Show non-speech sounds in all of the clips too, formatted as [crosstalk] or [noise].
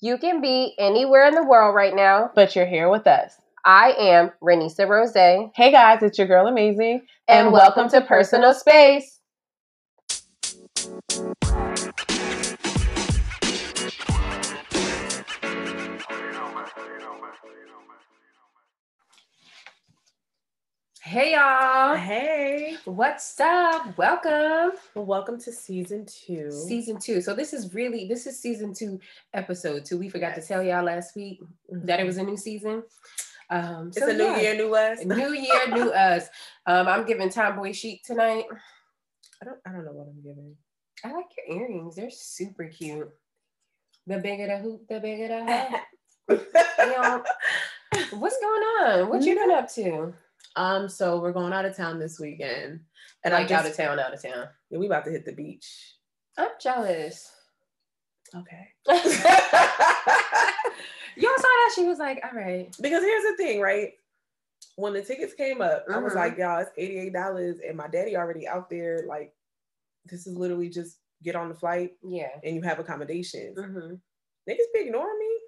You can be anywhere in the world right now. but you're here with us. I am Renisa Rose. Hey guys, it's your girl Amazing, And welcome to Personal Space. Hey y'all. Hey, What's up? Welcome. welcome to season two. Season two. So this is really this is season two, episode two. We forgot Yes. to tell y'all last week that it was a new season. Um, It's so a new yeah. year, new us. New year, new [laughs] us. Um, I'm giving Tomboy Chic tonight. I don't. I don't know what I'm giving. I like your earrings. They're super cute. The bigger the hoop, the bigger the [laughs] hoop. What's going on? What you been up to? Um. So we're going out of town this weekend, and like I out of town, out of town. Yeah, we about to hit the beach. I'm jealous. Okay. [laughs] [laughs] Y'all saw that? She was like, all right. Because here's the thing, right? When the tickets came up, I was Mhm. like, y'all, it's $88. And my daddy already out there. Like, this is literally just get on the flight Yeah. and you have accommodations. hmm Niggas be ignoring me.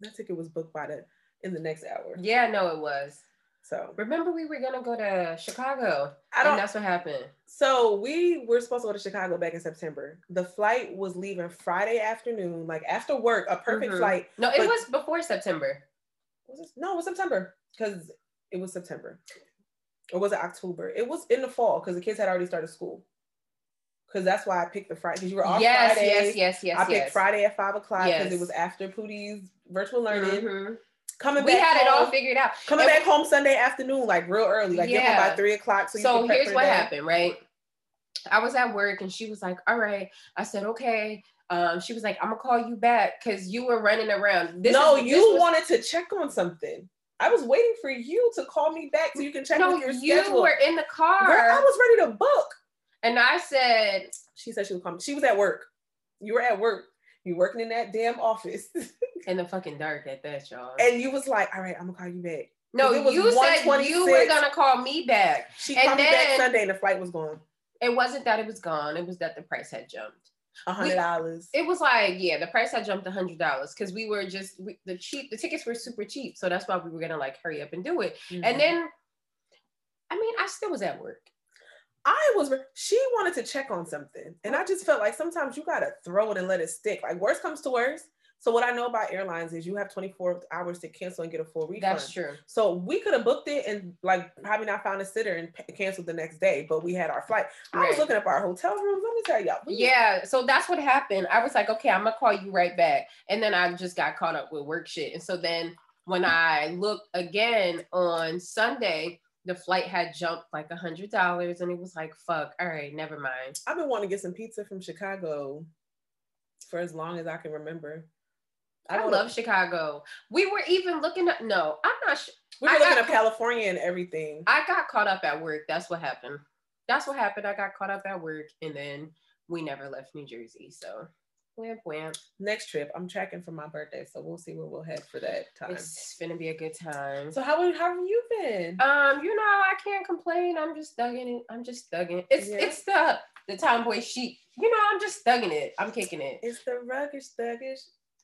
That ticket was booked by the in the next hour. Yeah, no, it was. So Remember, we were gonna go to Chicago, I and don't that's what happened. so we were supposed to go to Chicago back in September. The flight was leaving Friday afternoon, like after work, a perfect Mhm. flight. No, it was before September. Was it? No, it was September because it was September. Or was it October? It was in the fall because the kids had already started school. Because that's why I picked the Friday. Because you were off yes, Friday. yes, yes, yes, I picked yes. Friday at five o'clock because Yes. it was after Pootie's virtual learning. Mhm. Coming We back had it all home- figured out. Coming And back home Sunday afternoon, like real early, like home Yeah. by three o'clock. So, So here's what day. happened, right? I was at work and she was like, "All right." I said, "Okay." Um, she was like, "I'm gonna call you back because you were running around." This no, is- you was- wanted to check on something. I was waiting for you to call me back so you can check No, your you schedule. were in the car, Girl, I was ready to book. and I said, She said she was coming. She was at work. You were at work. You working in that damn office. [laughs] "In the fucking dark at that, y'all." and you was like, all right, I'm gonna call you back. No, you said you were 1:26. gonna call me back. She And called me back Sunday and the flight was gone. It wasn't that it was gone; it was that the price had jumped. A hundred dollars. It was like, yeah, the price had jumped a hundred dollars because we were just we, the cheap. The tickets were super cheap, so that's why we were gonna like hurry up and do it. Mm-hmm. And then, I mean, I still was at work. I was she wanted to check on something. And I just felt like sometimes you gotta throw it and let it stick. Like worst comes to worst. So what I know about airlines is you have 24 hours to cancel and get a full refund. That's true. So we could have booked it and like probably not found a sitter and p- canceled the next day, but we had our flight. I was looking up our hotel rooms. Let me tell y'all. we- Yeah, so that's what happened. I was like, okay, I'm gonna call you right back, and then I just got caught up with work shit. And so then when I looked again on Sunday, the flight had jumped like a hundred dollars, and it was like, fuck, all right, never mind. I've been wanting to get some pizza from Chicago for as long as I can remember. I wanna- love Chicago. We were even looking at no, I'm not sure. We were I looking up ca- California and everything. I got caught up at work. That's what happened. That's what happened. I got caught up at work, and then we never left New Jersey. So, wamp wamp. Next trip, I'm tracking for my birthday, so we'll see what we'll have for that time. It's gonna be a good time. So how how have you been? Um, you know, I can't complain. I'm just thugging it. I'm just thugging. It's Yeah. it's the the tomboy chic. You know, I'm just thugging it. I'm kicking it. It's the ruggish, thuggish,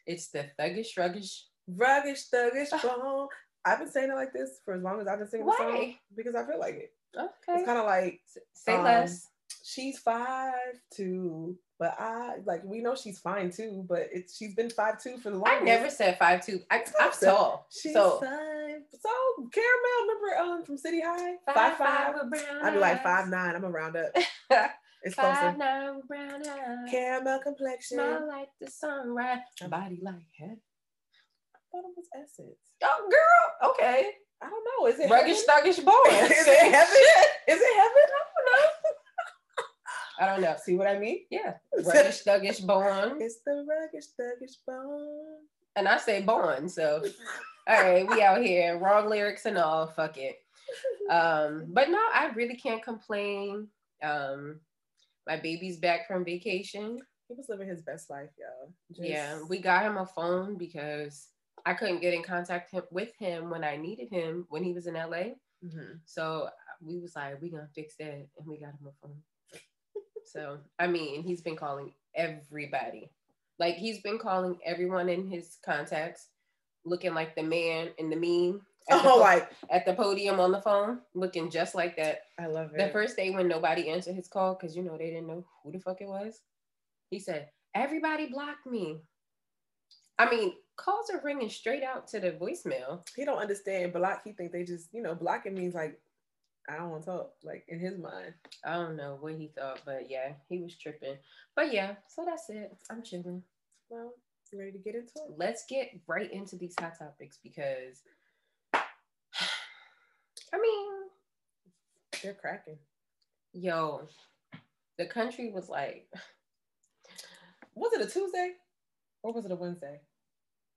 It's the thuggish, ruggish. ruggish, thuggish bone. I've been saying it like this for as long as I've been singing the song Why? because I feel like it. Okay. It's kind of like Say um, less. she's five two, but I like we know she's fine too, but it's she's been five two for the longest. I never said five two. I, I'm tall. She's so five. So caramel, remember um from City High? Five five. with brown I'd be like five nine. I'm gonna round up. [laughs] It's Five closer. nine with brown eyes. Caramel complexion. Smile like the sunrise. Body like heaven. I thought it was Essence. Oh, girl. Okay. I don't know. Is it Ruggish, thuggish boy. [laughs] Is it heaven? [laughs] Is it heaven? I don't know. See what I mean? Yeah. [laughs] Ruggish, thuggish, born. It's the ruggish, thuggish bone. And I say born. So, all right, we out here. Wrong lyrics and all. Fuck it. Um, but no, I really can't complain. Um, my baby's back from vacation. He was living his best life, y'all. Just- Yeah, we got him a phone because I couldn't get in contact him, with him when I needed him when he was in LA. Mhm. So we was like, we gonna fix that, and we got him a phone. So I mean, he's been calling everybody. Like he's been calling everyone in his contacts, looking like the man in the meme. At the, Oh, po- like at the podium on the phone, looking just like that. I love it. The first day when nobody answered his call, because you know they didn't know who the fuck it was, he said, Everybody blocked me. I mean, calls are ringing straight out to the voicemail. he don't understand block. He think they just you know blocking means like I don't want to talk. Like in his mind. I don't know what he thought, but yeah, he was tripping. But yeah, so that's it. I'm chilling. Well, you ready to get into it? Let's get right into these hot topics because [sighs] I mean, They're cracking. yo, the country was like, [sighs] Was it a Tuesday or was it a Wednesday?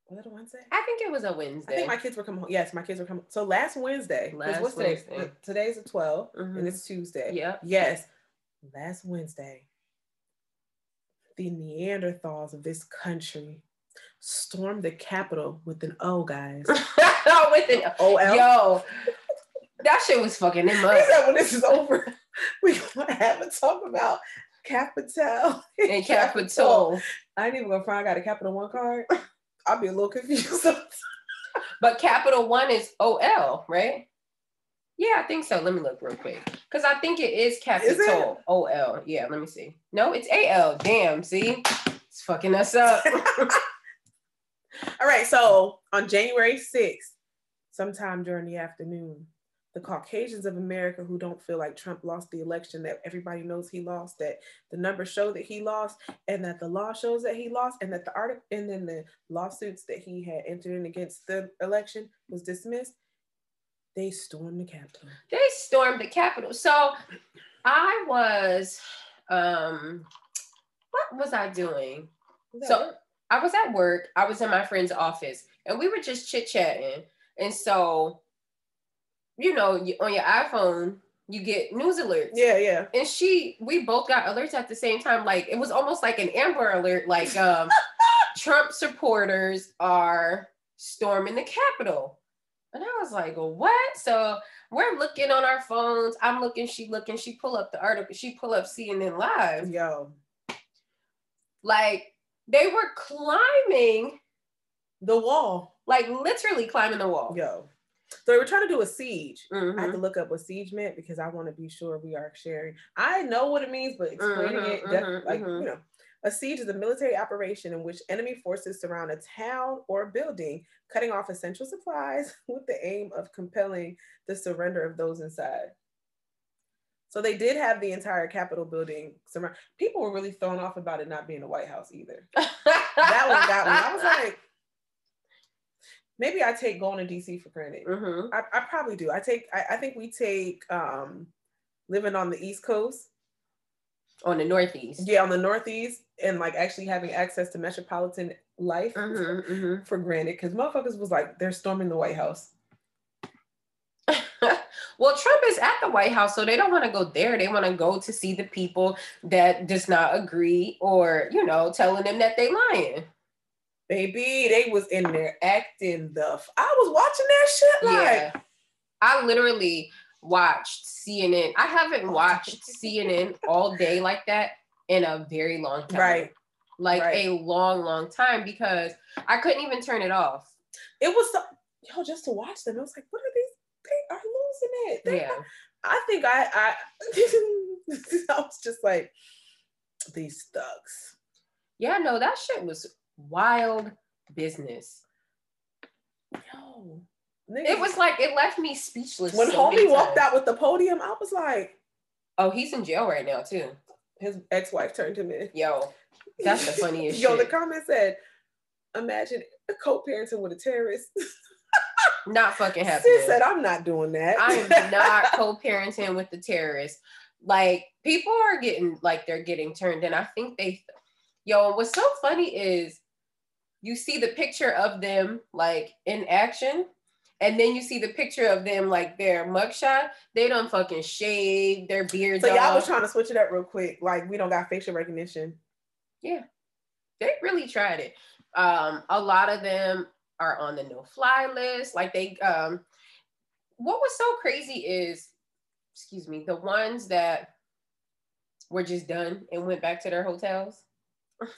Was it a Wednesday? I think it was a Wednesday. I think my kids were coming home. Yes, my kids were coming. So last Wednesday, Last what's today? Wednesday. Today's the 12th Mhm. and it's Tuesday. Yep. Yes, last Wednesday, the Neanderthals of this country stormed the Capitol with an O, guys. [laughs] With an O L. yo, that shit was fucking He up. [laughs] said when this is over, [laughs] we gonna have a talk about Capital And Capitol, I ain't even gonna find I got a Capital One card. I'll be a little confused. [laughs] but Capital One is O L, right? Yeah, I think so. Let me look real quick because I think it is Capital O L. Yeah, let me see. No, it's A L. Damn, see, it's fucking us up. [laughs] [laughs] All right, so on January 6th, sometime during the afternoon, the Caucasians of America who don't feel like Trump lost the election, that everybody knows he lost, that the numbers show that he lost, and that the law shows that he lost, and that the article and then the lawsuits that he had entered in against the election was dismissed, they stormed the Capitol. they stormed the Capitol. So I was, um, what was I doing? Was So it? I was at work. I was in my friend's office, and we were just chit chatting. And so, you know, on your iPhone, you get news alerts. yeah, yeah. And she, we both got alerts at the same time. Like it was almost like an Amber Alert. Like um, [laughs] Trump supporters are storming the Capitol, and I was like, "What?" So we're looking on our phones. I'm looking. She looking. She pull up the article. She pull up CNN Live. Yo, Like they were climbing, the wall. like literally climbing the wall. Yo. So they were trying to do a siege. I Mhm. had to look up what siege meant because I want to be sure we are sharing. I know what it means, but explaining Mhm, it, def- mhm, like mhm. you know, a siege is a military operation in which enemy forces surround a town or building, cutting off essential supplies [laughs] with the aim of compelling the surrender of those inside. So they did have the entire Capitol building surround. People were really thrown off about it not being the White House either. That was [laughs] that one. I was like, maybe I take going to DC for granted. Mhm. I, I probably do. I take. I, I think we take um, living on the East Coast, on the Northeast. yeah, on the Northeast, and like actually having access to metropolitan life Mhm, mhm. for granted. Because motherfuckers was like, they're storming the White House. [laughs] well, Trump is at the White House, so they don't want to go there. They want to go to see the people that does not agree, or you know, telling them that they lying. Baby, they was in there acting the. F- I was watching that shit like. Yeah, I literally watched CNN. I haven't watched [laughs] CNN all day like that in a very long time. Right. Like right. a long, long time because I couldn't even turn it off. It was so, yo just to watch them. It was like, what are these? They are losing it. They- Yeah. I think I I [laughs] I was just like these thugs. Yeah, no, that shit was wild business. Yo, It was like it left me speechless. when so homie walked out with the podium, I was like, Oh, he's in jail right now too. his ex-wife turned him in. Yo, that's the funniest [laughs] Yo, the comment said, imagine a co-parenting with a terrorist. [laughs] not fucking happening. Sis said, I'm not doing that. I am [laughs] not co-parenting with the terrorists. Like people are getting like they're getting turned in. I think they yo, what's so funny is you see the picture of them like in action, and then you see the picture of them like their mugshot. They don't fucking shave their beards so y'all off. was trying to switch it up real quick. Like we don't got facial recognition. Yeah, they really tried it. Um, a lot of them are on the no-fly list. Like they, um, what was so crazy is, excuse me, the ones that were just done and went back to their hotels.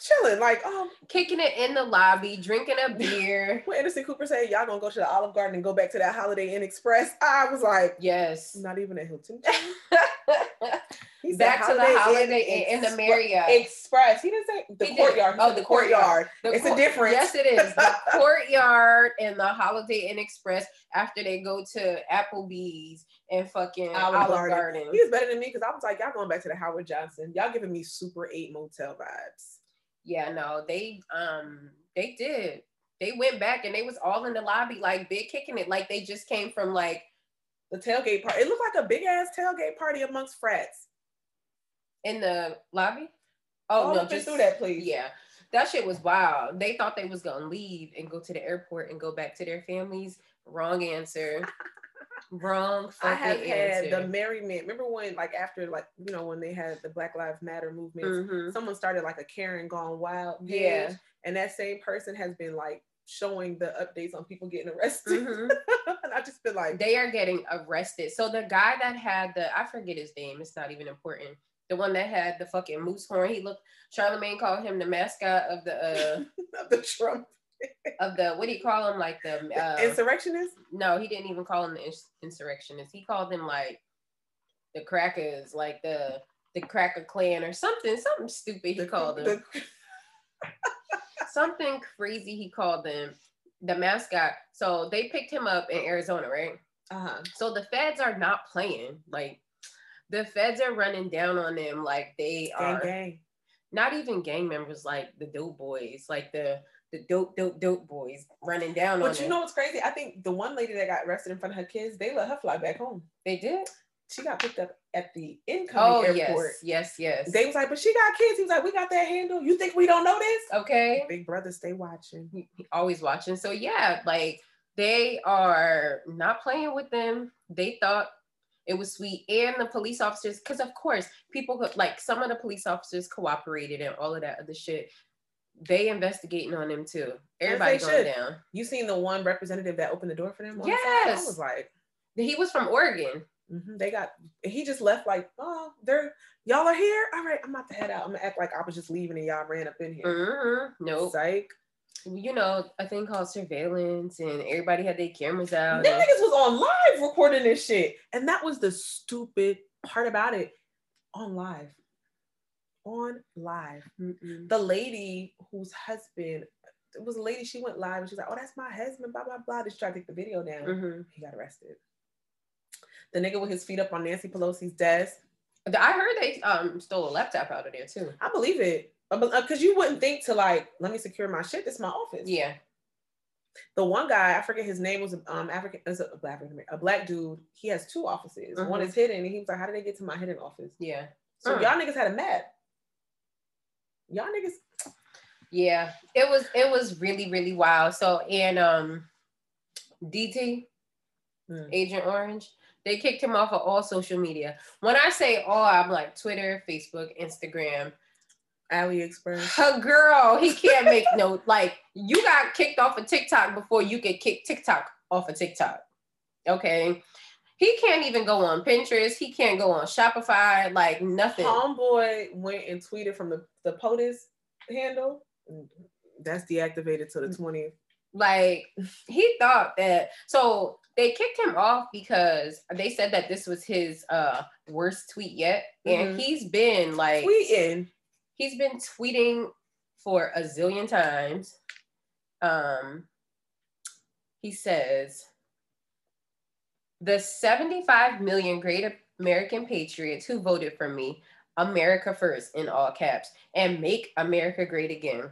Chilling, like, um, kicking it in the lobby, drinking a [laughs] beer. when Anderson Cooper said, "Y'all gonna go to the Olive Garden and go back to that Holiday Inn Express," I was like, yes. "Not even a Hilton." [laughs] He said Back to the Holiday Inn in the Marriott. Express. He didn't say the He courtyard. He Oh, the courtyard. The it's cour- a difference. Yes, it is. The [laughs] courtyard and the Holiday Inn Express after they go to Applebee's and fucking Olive Garden. Garden. He was better than me because I was like, y'all going back to the Howard Johnson. Y'all giving me Super Eight motel vibes. Yeah, no, they um they did. They went back and they was all in the lobby like big kicking it like they just came from like The tailgate party. It looked like a big ass tailgate party amongst frats. in the lobby. Oh, Oh no, just through that, please. Yeah. That shit was wild. They thought they was gonna leave and go to the airport and go back to their families. Wrong answer. Wrong I have had answer. the merriment. Remember when, like, after, like, you know, when they had the Black Lives Matter movement, Mhm. someone started like a Karen Gone Wild page, Yeah. and that same person has been like showing the updates on people getting arrested, Mhm. [laughs] and I just feel like, They are getting arrested. So the guy that had the I forget his name. It's not even important. The one that had the fucking moose horn. He looked. Charlemagne called him the mascot of the uh [laughs] of the Trump of the what do you call them? like the uh, insurrectionist. no he didn't even call them the ins- insurrectionists. He called them like the crackers like the the cracker clan or something something stupid he The- called them the- [laughs] something crazy he called them the mascot. So they picked him up in Arizona, right? uh-huh. So the feds are not playing. Like the feds are running down on them like they Gang, are gang. not even gang members like the dope boys, like the the dope dope dope boys running down on But you them. know what's crazy? I think the one lady that got arrested in front of her kids, they let her fly back home. they did. She got picked up at the incoming Oh airport. yes, yes, yes. They was like, but she got kids. He was like, we got that handle. You think we don't know this? okay. Big brother, stay watching. He- he always watching. So yeah, like they are not playing with them. They thought it was sweet, and the police officers, because of course people could like some of the police officers cooperated and all of that other shit. They investigating on them too. Everybody going should. down. You seen the one representative that opened the door for them? on the? Yes. I was like, He was from Oregon. mhm, they got. He just left like, oh, they're y'all are here. All right, I'm about to head out. I'm gonna act like I was just leaving and y'all ran up in here. Mhm. Nope. Psych. You know a thing called surveillance, and everybody had their cameras out. Them and- niggas was on live recording this shit. And that was the stupid part about it. On live. On live. Mm-mm. The lady whose husband, it was a lady, she went live and she was like, Oh, that's my husband, blah, blah, blah. They tried to take the video down. Mhm. He got arrested. The nigga with his feet up on Nancy Pelosi's desk. I heard they um stole a laptop out of there too. I believe it. Because you wouldn't think to like, let me secure my shit. This is my office. Yeah. The one guy, I forget his name, was um African, is a black a black dude. He has two offices. One Mhm. is hidden, and he was like, "How did they get to my hidden office?" Yeah. So Mm. y'all niggas had a map. Y'all niggas, Yeah, it was it was really really wild. So and um, DT Mm. Agent Orange, they kicked him off of all social media. When I say all, I'm like Twitter, Facebook, Instagram. AliExpress. Her girl, he can't make no like you got kicked off of TikTok before you could kick TikTok off of TikTok. Okay. He can't even go on Pinterest. He can't go on Shopify, like nothing. Homeboy went and tweeted from the the POTUS handle. That's deactivated to the twentieth. like he thought that so they kicked him off because they said that this was his uh worst tweet yet and Mhm. he's been like Tweeting. he's been tweeting for a zillion times um he says the 75 million great american patriots who voted for me america first in all caps and make america great again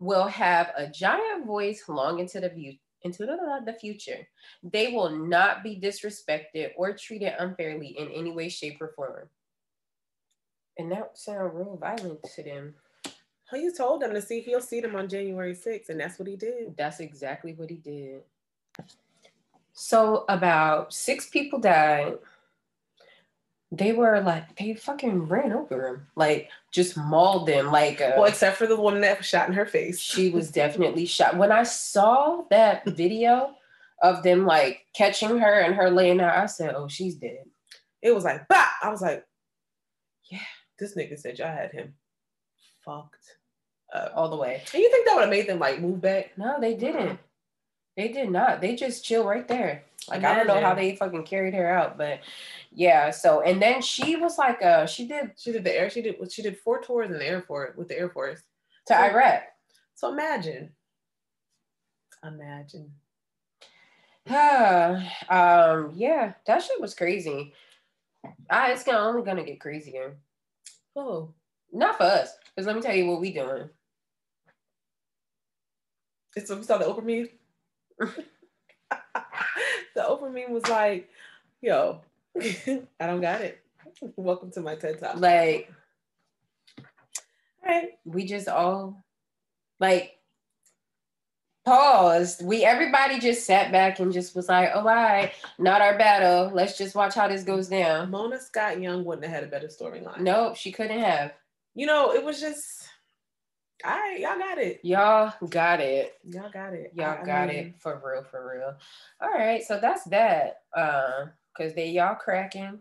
will have a giant voice long into the view into the, future they will not be disrespected or treated unfairly in any way shape or form and that sound real violent to them He told them to see he'll see them on January 6th, and that's what he did. That's exactly what he did. So about six people died. They were like they fucking ran over him, like just mauled them. Like uh, Well, except for the woman that was shot in her face. she was definitely shot. When I saw that video of them like catching her and her laying out, I said, "Oh, she's dead." It was like, bah! I was like, yeah, this nigga said y'all had him fucked all the way. And you think that would have made them like move back? No, they didn't. They did not. They just chill right there. Like I don't know how they fucking carried her out, but yeah. So and then she was like, uh, she did she did the air she did what she did four tours in the Air Force with the Air Force to so, Iraq. So imagine, imagine. [sighs] um, yeah, that shit was crazy. I, it's gonna only gonna get crazier. Oh, not for us. Because let me tell you what we doing. It's we saw the Oprah meme. [laughs] the Oprah meme was like, "Yo, [laughs] I don't got it. Welcome to my TED Talk." Like, right? We just all like paused. We everybody just sat back and just was like, "Oh, all right, not our battle. Let's just watch how this goes down." Mona Scott Young wouldn't have had a better storyline. Nope, she couldn't have. You know, it was just. All right, y'all got it. Y'all got it. Y'all got it. Y'all I, got I mean, it for real, for real. All right, so that's that. Uh, cause they y'all cracking.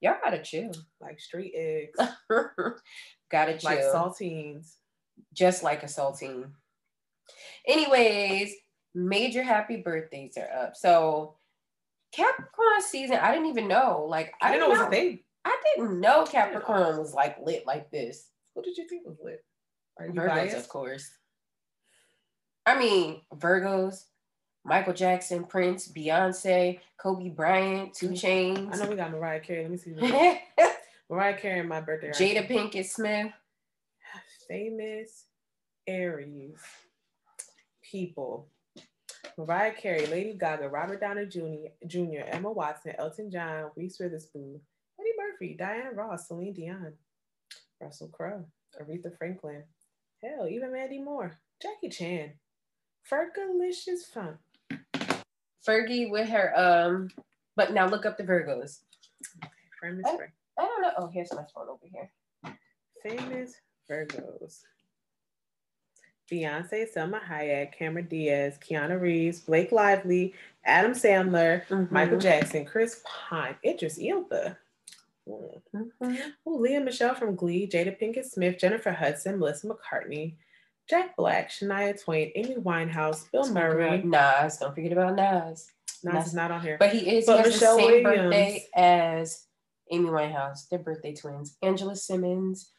Y'all gotta chill. Like street eggs. [laughs] gotta chill. Like saltines. Just like a saltine. Anyways, major happy birthdays are up. So Capricorn season, I didn't even know. Like I, I didn't know it was a thing. I didn't know Capricorn was like lit like this. What did you think was lit? Virgos, of course. I mean, Virgos, Michael Jackson, Prince, Beyonce, Kobe Bryant, 2 Chainz. I know we got Mariah Carey. Let me see. [laughs] Mariah Carey and my birthday. Jada Pinkett Smith. Famous Aries people. Mariah Carey, Lady Gaga, Robert Downey Jr., Jr., Emma Watson, Elton John, Reese Witherspoon, Eddie Murphy, Diana Ross, Celine Dion, Russell Crowe, Aretha Franklin, hell, even Mandy Moore, Jackie Chan, Fergalicious Fun. Fergie with her, um, but now look up the Virgos. Famous I, I don't know. Oh, here's my phone over here. Famous Virgos. Beyonce, Salma Hayek, Cameron Diaz, Keanu Reeves, Blake Lively, Adam Sandler, mm-hmm. Michael Jackson, Chris Pine, Idris Elba. Mm-hmm. Ooh, Lea Michele from Glee, Jada Pinkett Smith, Jennifer Hudson, Melissa McCarthy, Jack Black, Shania Twain, Amy Winehouse, Bill Murray. Nas, don't forget about Nas. Nas, Nas is not on here. But he is, but he Michelle the same Williams. birthday as Amy Winehouse. They're birthday twins. Angela Simmons,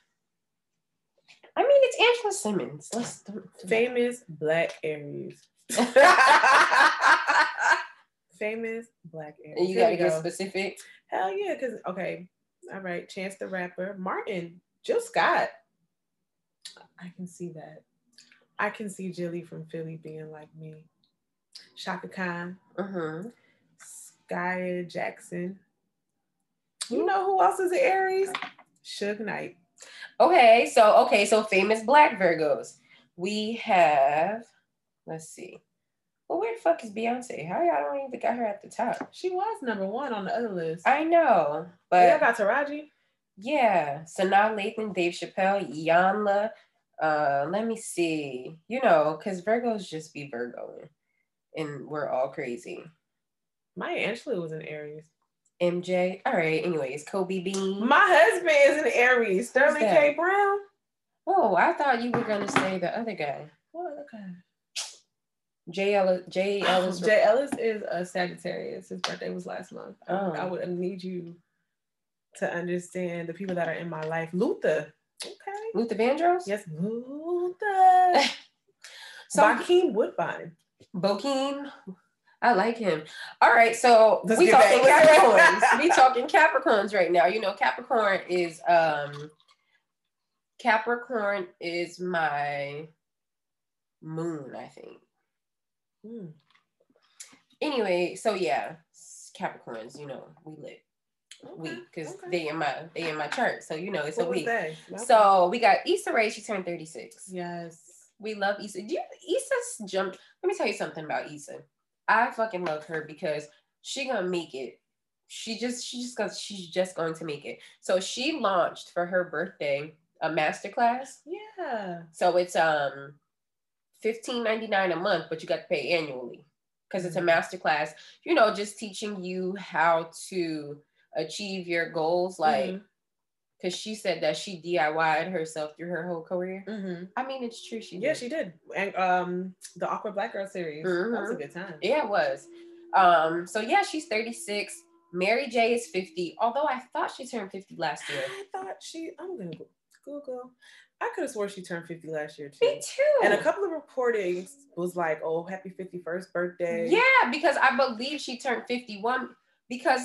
I mean, it's Angela Simmons. Let's don't, famous Black Aries. [laughs] famous Black Aries. And you gotta go. get specific. Hell yeah, because okay, all right. Chance the Rapper, Martin, Jill Scott. I can see that. I can see Jilly from Philly being like me. Chaka Khan. Uh-huh. Skai Jackson. You know who else is an Aries? Suge Knight. Okay, so okay, so famous black Virgos. We have, let's see. Well, where the fuck is Beyonce? How y'all don't even got her at the top? She was number one on the other list. I know, but yeah, got Taraji. Yeah, Sanaa Lathan, Dave Chappelle, Iyanla. Uh, let me see. You know, because Virgos just be Virgo, and we're all crazy. Maya Angelou was an Aries. MJ. All right. Anyways, Kobe Bean. My husband is an Aries. Sterling K. Brown. Oh, I thought you were gonna say the other guy. What other guy? Jay Ellis. [laughs] Jay Ellis. Jay Ellis is a Sagittarius. His birthday was last month. Oh. I would need you to understand the people that are in my life. Luther. Okay. Luther Vandross. Yes, Luther. [laughs] so Bokeem Woodbine. Bokeem I like him. All right, so Let's we talking Capricorns. [laughs] we talking Capricorns right now. You know, Capricorn is um Capricorn is my moon, I think. Hmm. Anyway, so yeah, Capricorns, you know, we live Okay, week because okay. they in my they in my chart, so you know it's what a week. Okay. So we got Issa Rae. She turned thirty six. Yes, we love Issa. Do you Issa's jump? Let me tell you something about Issa. I fucking love her because she gonna make it. She just she just got she's just going to make it. So she launched for her birthday a masterclass. Yeah. So it's um fifteen ninety nine a month, but you got to pay annually because it's a master class. You know, just teaching you how to achieve your goals, like. Mm-hmm because she said that she DIYed herself through her whole career. Mm-hmm. I mean, it's true. She Yeah, did. she did. And um, the Awkward Black Girl series. That was a Mhm. good time. Yeah, it was. Um, so yeah, she's 36. Mary J is 50. Although I thought she turned 50 last year. [gasps] I thought she. I'm gonna go- Google. I could have swore she turned 50 last year too. Me too. And a couple of reportings was like, "Oh, happy 51st birthday." Yeah, because I believe she turned 51 because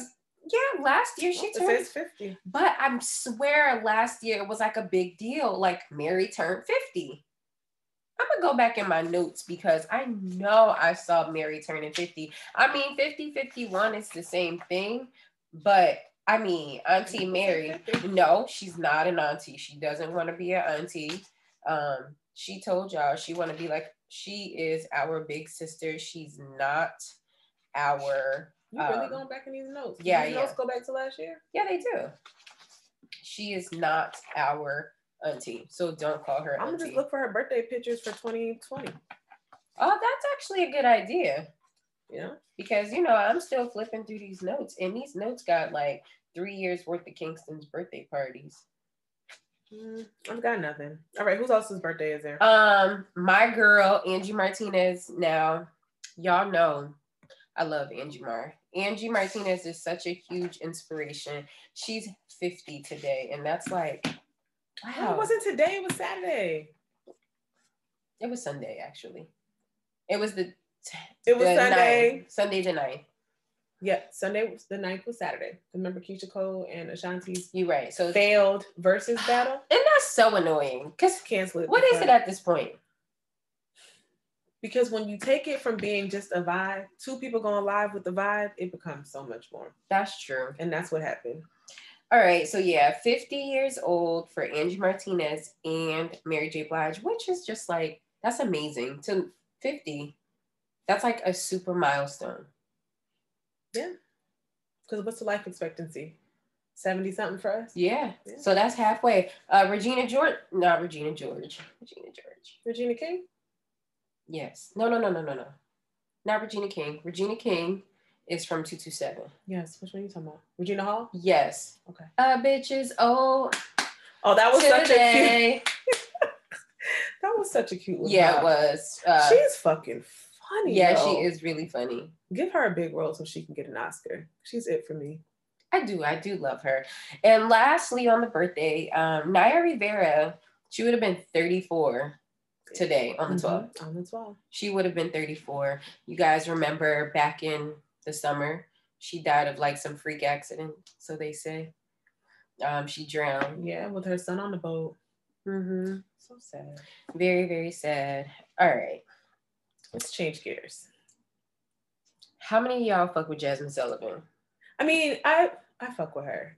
yeah, last year she turned 50. but I swear last year it was like a big deal. Like Mary turned 50. I'm gonna go back in my notes because I know I saw Mary turning 50. I mean 50 51 is the same thing, but I mean Auntie [laughs] Mary, no, she's not an auntie. She doesn't want to be an auntie. Um, she told y'all she want to be like she is our big sister. She's not our You really Um, going back in these notes? yeah, these yeah. notes go back to last year. yeah, they do. She is not our auntie, so don't call her I'm gonna auntie. just look for her birthday pictures for 2020. oh, that's actually a good idea You know, because you know I'm still flipping through these notes, and these notes got like three years worth of Kingston's birthday parties. Mm, I've got nothing. All right, whose else's birthday is there? Um, my girl Angie Martinez. Now, y'all know I love Angie Mar. Angie Martinez is such a huge inspiration. She's 50 today, and that's like, wow. it wasn't today. It was Saturday. It was Sunday, actually. It was the. It was Sunday. ninth, Sunday the 9th. Yeah, Sunday was the 9th was Saturday. Remember Keyshia Cole and Ashanti's You're right. So, failed versus [gasps] battle? And that's so annoying. Because Cancel it. what is it at this point? Because when you take it from being just a vibe, two people going live with the vibe, it becomes so much more. That's true. And that's what happened. All right. So, yeah, 50 years old for Angie Martinez and Mary J. Blige, which is just like, that's amazing. To 50, that's like a super milestone. Yeah. Because what's the life expectancy? 70 something for us? Yeah. Yeah. So that's halfway. Uh, Regina George, not Regina George. Regina George. Regina King? Yes. No, no, no, no, no, no. Not Regina King. Regina King is from 227. Yes. Which one are you talking about? Regina Hall? Yes. Okay. A bitch is old Oh, that was such a cute. today. [laughs] That was such a cute. little Yeah, vibe. it was. Uh, She's fucking funny. yeah, though. she is really funny. Give her a big role so she can get an Oscar. She's it for me. I do. I do love her. And lastly, on the birthday, um, Naya Rivera, she would have been 34 today on the 12th. Mhm, On the 12th. She would have been 34. You guys remember back in the summer, she died of like some freak accident, so they say. Um, she drowned. Yeah, with her son on the boat. Mm-hmm. So sad. Very, very sad. All right. Let's change gears. How many of y'all fuck with Jazmine Sullivan? I mean, I I fuck with her.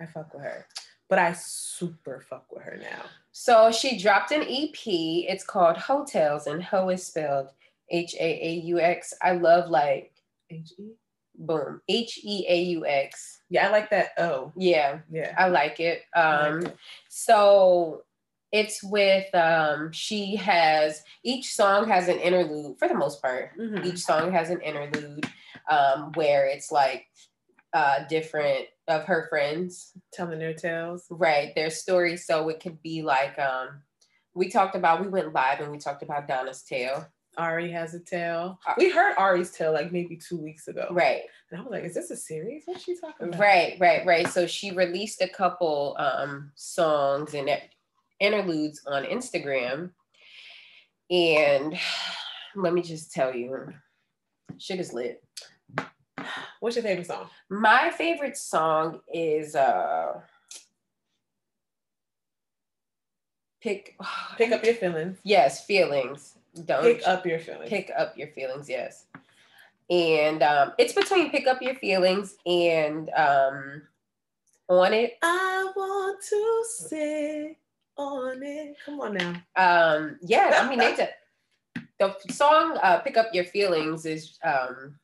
I fuck with her. But I super fuck with her now. So she dropped an EP. It's called Heaux Tales, and Ho is spelled H A A U X. I love like H-E? boom H E A U X. Yeah, I like that. Oh, Yeah, yeah. I like it. I Um, like it. so it's with um she has each song has an interlude for the most part. Mhm. Each song has an interlude um where it's like uh different of her friends Telling their tales. right their stories so it could be like um we talked about we went live and we talked about donna's tale Ari has a tale. Uh, We heard Ari's tale like maybe two weeks ago. right And I was like, is this a series? What's she talking about? right right right so she released a couple um songs and it- interludes on instagram and let me just tell you shit is lit What's your favorite song? my favorite song is uh pick [sighs] Pick up your feelings. yes feelings don't Pick up your feelings. pick up your feelings yes and um it's between pick up your feelings and um on it I want to sit on it. Come on now. um yeah i mean they [laughs] the song uh pick up your feelings is um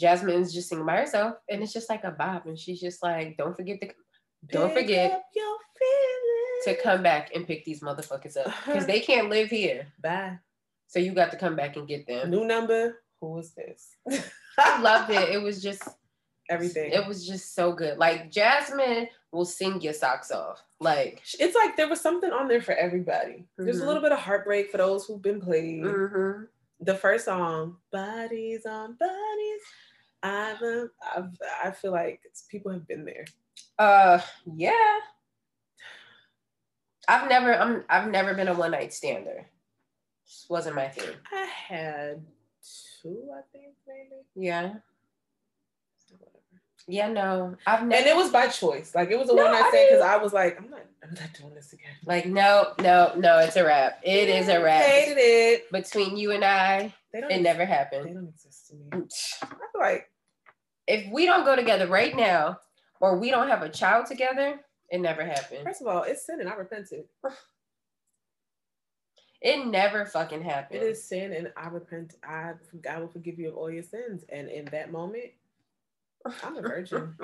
jazmine's just singing by herself and it's just like a bop and she's just like don't forget to don't Pick forget your to come back and pick these motherfuckers up because they can't live here Bye. so you got to come back and get them New number. Who is this? [laughs] i loved it it was just Everything. It was just so good. Like Jazmine will sing your socks off. Like It's like there was something on there for everybody. There's a Mhm. little bit of heartbreak for those who've been played. mhm. The first song, "Bodies on Bodies," I've, I've I feel like it's, people have been there. uh yeah. I've never I'm I've never been a one night stander. Just wasn't my thing. I had two, I think maybe. Yeah. Yeah, no. I've never And it was by choice. Like it was a No, one I said because I was like, I'm not, I'm not doing this again. like no, no, no, it's a wrap. It is a wrap. Hated it. Between you and I, They don't. it never happened. They don't exist to me. Mm. I feel like If we don't go together right now, or we don't have a child together, it never happened. first of all, it's sin and I repented. [sighs] It never fucking happened. It is sin and I repent. I God will forgive you of all your sins. And in that moment, I'm a virgin. [laughs]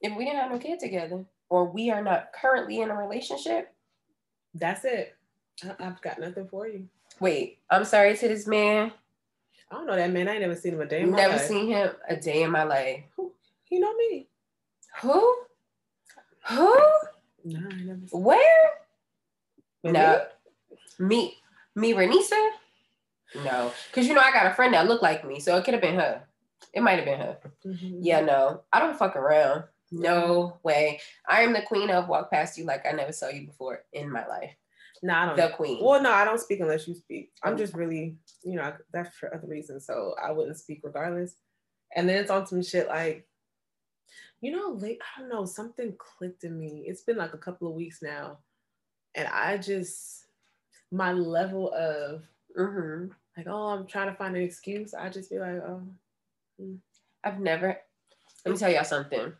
if we didn't have no kid together, or we are not currently in a relationship, That's it. I, I've got nothing for you. wait, I'm sorry to this man. I don't know that man. I ain't never seen him a day in my Never life. seen him a day in my life. He know me. Who? Who? No, I never seen Where? No. Me. Me, Renisa? No. Because you know, I got a friend that looked like me, so it could have been her. It might have been her. Mhm. Yeah, no. I don't fuck around. No way. I am the queen of walk past you like I never saw you before in my life. No, I don't. The queen. Well, no, I don't speak unless you speak. I'm just really, you know, that's for other reasons. So I wouldn't speak regardless. And then it's on some shit like, you know, late, I don't know, something clicked in me. It's been like a couple of weeks now. And I just, my level of hmm like, oh, I'm trying to find an excuse. I just be like, oh, I've never, let me tell y'all something.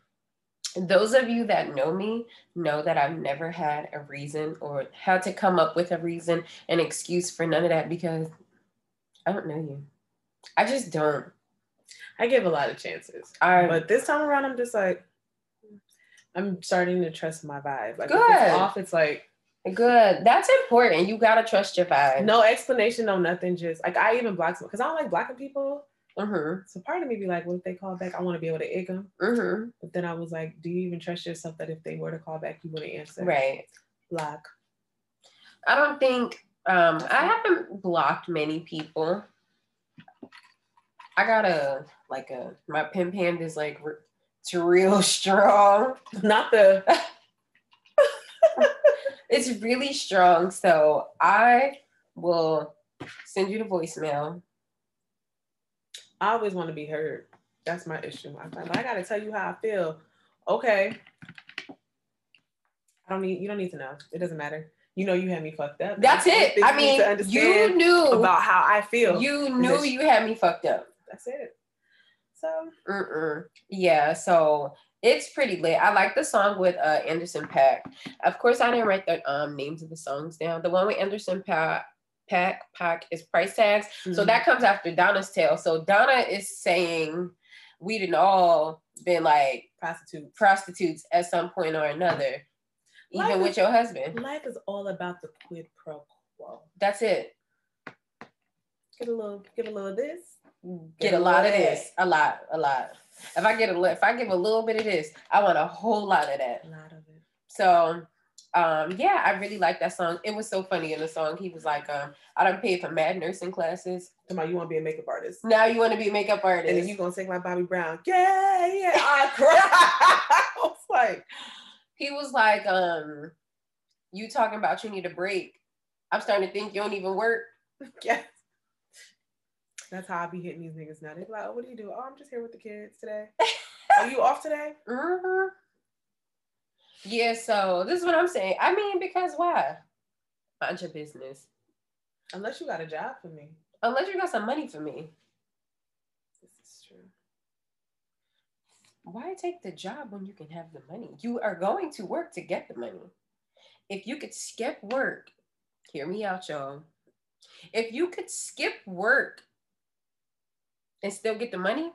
Those of you that know me know that I've never had a reason or had to come up with a reason, an excuse for none of that because I don't know you. I just don't. I give a lot of chances. I But this time around, I'm just like, I'm starting to trust my vibe. Like, if Good. it's off, it's like, good. That's important. You gotta trust your vibe. no explanation, no nothing. Just like, I even block because I don't like blocking people. Mm-hmm. So part of me be like, what if they call back? I want to be able to egg them. Mm-hmm. But then I was like, do you even trust yourself that if they were to call back, you wouldn't answer? Right. Block. I don't think um I haven't blocked many people. I got a like a my pin pand is like it's real [laughs] strong. Not the. [laughs] It's really strong. So I will send you the voicemail. I always want to be heard. That's my issue. I'm I gotta tell you how I feel. Okay. I don't need. You don't need to know. It doesn't matter. You know, you had me fucked up. That's it. I mean, you knew about how I feel. you knew you had me fucked up. That's it. So Mm-mm. Yeah, so it's pretty lit. I like the song with uh Anderson .Paak. Of course, I didn't write the um names of the songs down. The one with Anderson .Paak Paak Paak is price tags. Mm-hmm. So that comes after Donna's tale. So Donna is saying we didn't all been like prostitute. prostitutes at some point or another, even Life with your husband. Life is all about the quid pro quo. That's it. Get a little, get a little of this. Get a lot of this. A lot, a lot. If I get a if I give a little bit of this, I want a whole lot of that. A lot of it. So um yeah, I really like that song. It was so funny in the song. He was like, um, I don't pay for mad nursing classes. Come on, you want to be a makeup artist. Now you want to be a makeup artist. And then you gonna sing like Bobby Brown. Yeah, yeah. I [laughs] cried. [laughs] I was like, he was like, um, you talking about you need a break. I'm starting to think you don't even work. [laughs] yes. That's how I be hitting these niggas now. They be like, oh, what do you do? Oh, I'm just here with the kids today. Are you off today? hmm Yeah, so this is what I'm saying. I mean, because why? Mind your business. Unless you got a job for me. Unless you got some money for me. This is true. why take the job when you can have the money? You are going to work to get the money. If you could skip work, hear me out, y'all. If you could skip work and still get the money,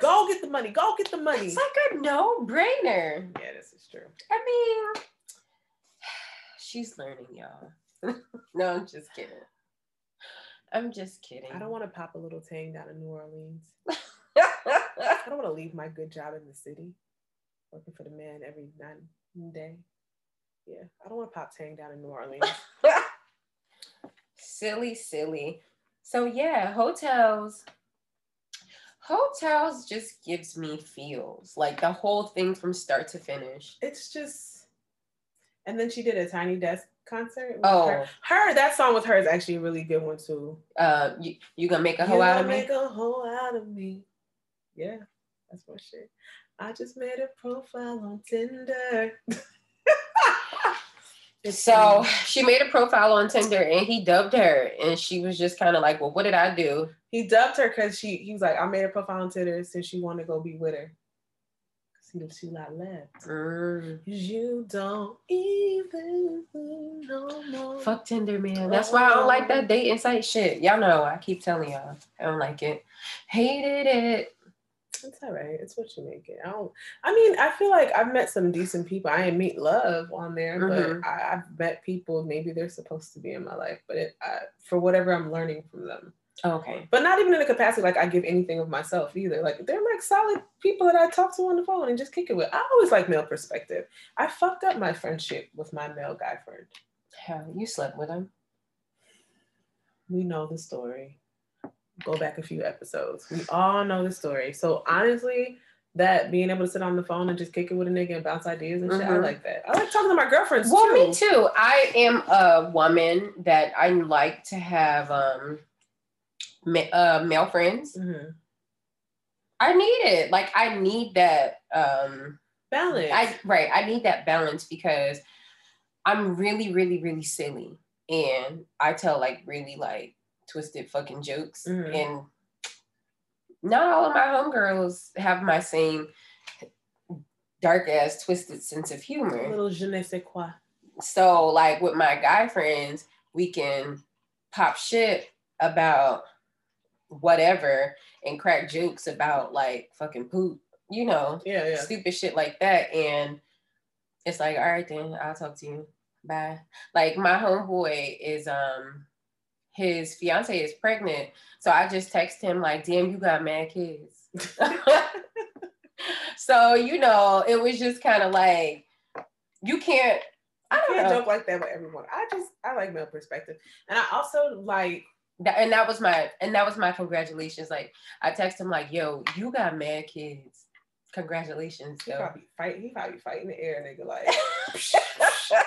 Go get the money. Go get the money. it's like a no brainer. Yeah, this is true. I mean, [sighs] she's learning, y'all. [laughs] no, I'm just kidding. I'm just kidding. I don't want to pop a little tang down in New Orleans. [laughs] I don't want to leave my good job in the city. working for the man every nine day. Yeah, I don't want to pop tang down in New Orleans. [laughs] silly, silly. So yeah, Heaux Tales. Heaux Tales just gives me feels like the whole thing from start to finish. It's just, and then she did a tiny desk concert. with Oh. her. her that song with her is actually a really good one too. Uh, you you gonna make a hoe out of me? Make a hoe out of me. Yeah, that's my shit. I just made a profile on Tinder. [laughs] So [sighs] she made a profile on Tinder and he dubbed her, and she was just kind of like, "Well, what did I do?" he dubbed her because she he was like, I made a profile on Tinder since she want to go be with her. Cause he was too lot left. Mm. You don't even no more. Fuck Tinder, man. That's why I don't like that dating site shit. Y'all know I keep telling y'all I don't like it. Hated it. It's all right. It's what you make it. I don't. I mean, I feel like I've met some decent people. I ain't meet love on there, Mhm. but I, I've met people. Maybe they're supposed to be in my life, but it, I, for whatever I'm learning from them. Okay. But not even in a capacity like I give anything of myself either. Like they're like solid people that I talk to on the phone and just kick it with. I always like male perspective. I fucked up my friendship with my male guy friend. Hell, you slept with him. We know the story. Go back a few episodes. We all know the story. So honestly, that being able to sit on the phone and just kick it with a nigga and bounce ideas and shit, I Mhm. like that. I like talking to my girlfriends Well, too. me too. I am a woman that I like to have um ma- uh, male friends. Mhm. I need it. Like I need that um Balance. I right, I need that balance because I'm really, really, really silly. And I tell like really like twisted fucking jokes. Mhm. And not all of my homegirls have my same dark ass twisted sense of a humor. little je ne sais quoi. So like with my guy friends, we can pop shit about whatever and crack jokes about like fucking poop, you know, Yeah, yeah. stupid shit like that. And it's like, all right then, I'll talk to you. Bye. Like my homeboy is um his fiance is pregnant. So I just text him like, damn, you got mad kids. [laughs] so, you know, it was just kind of like you can't I don't can't know. joke like that with everyone. I just I like male perspective. And I also like That, and that was my and that was my congratulations. Like I text him like, "Yo, you got mad kids. Congratulations, he yo." probably fight he probably fight in the air, nigga. Like [laughs]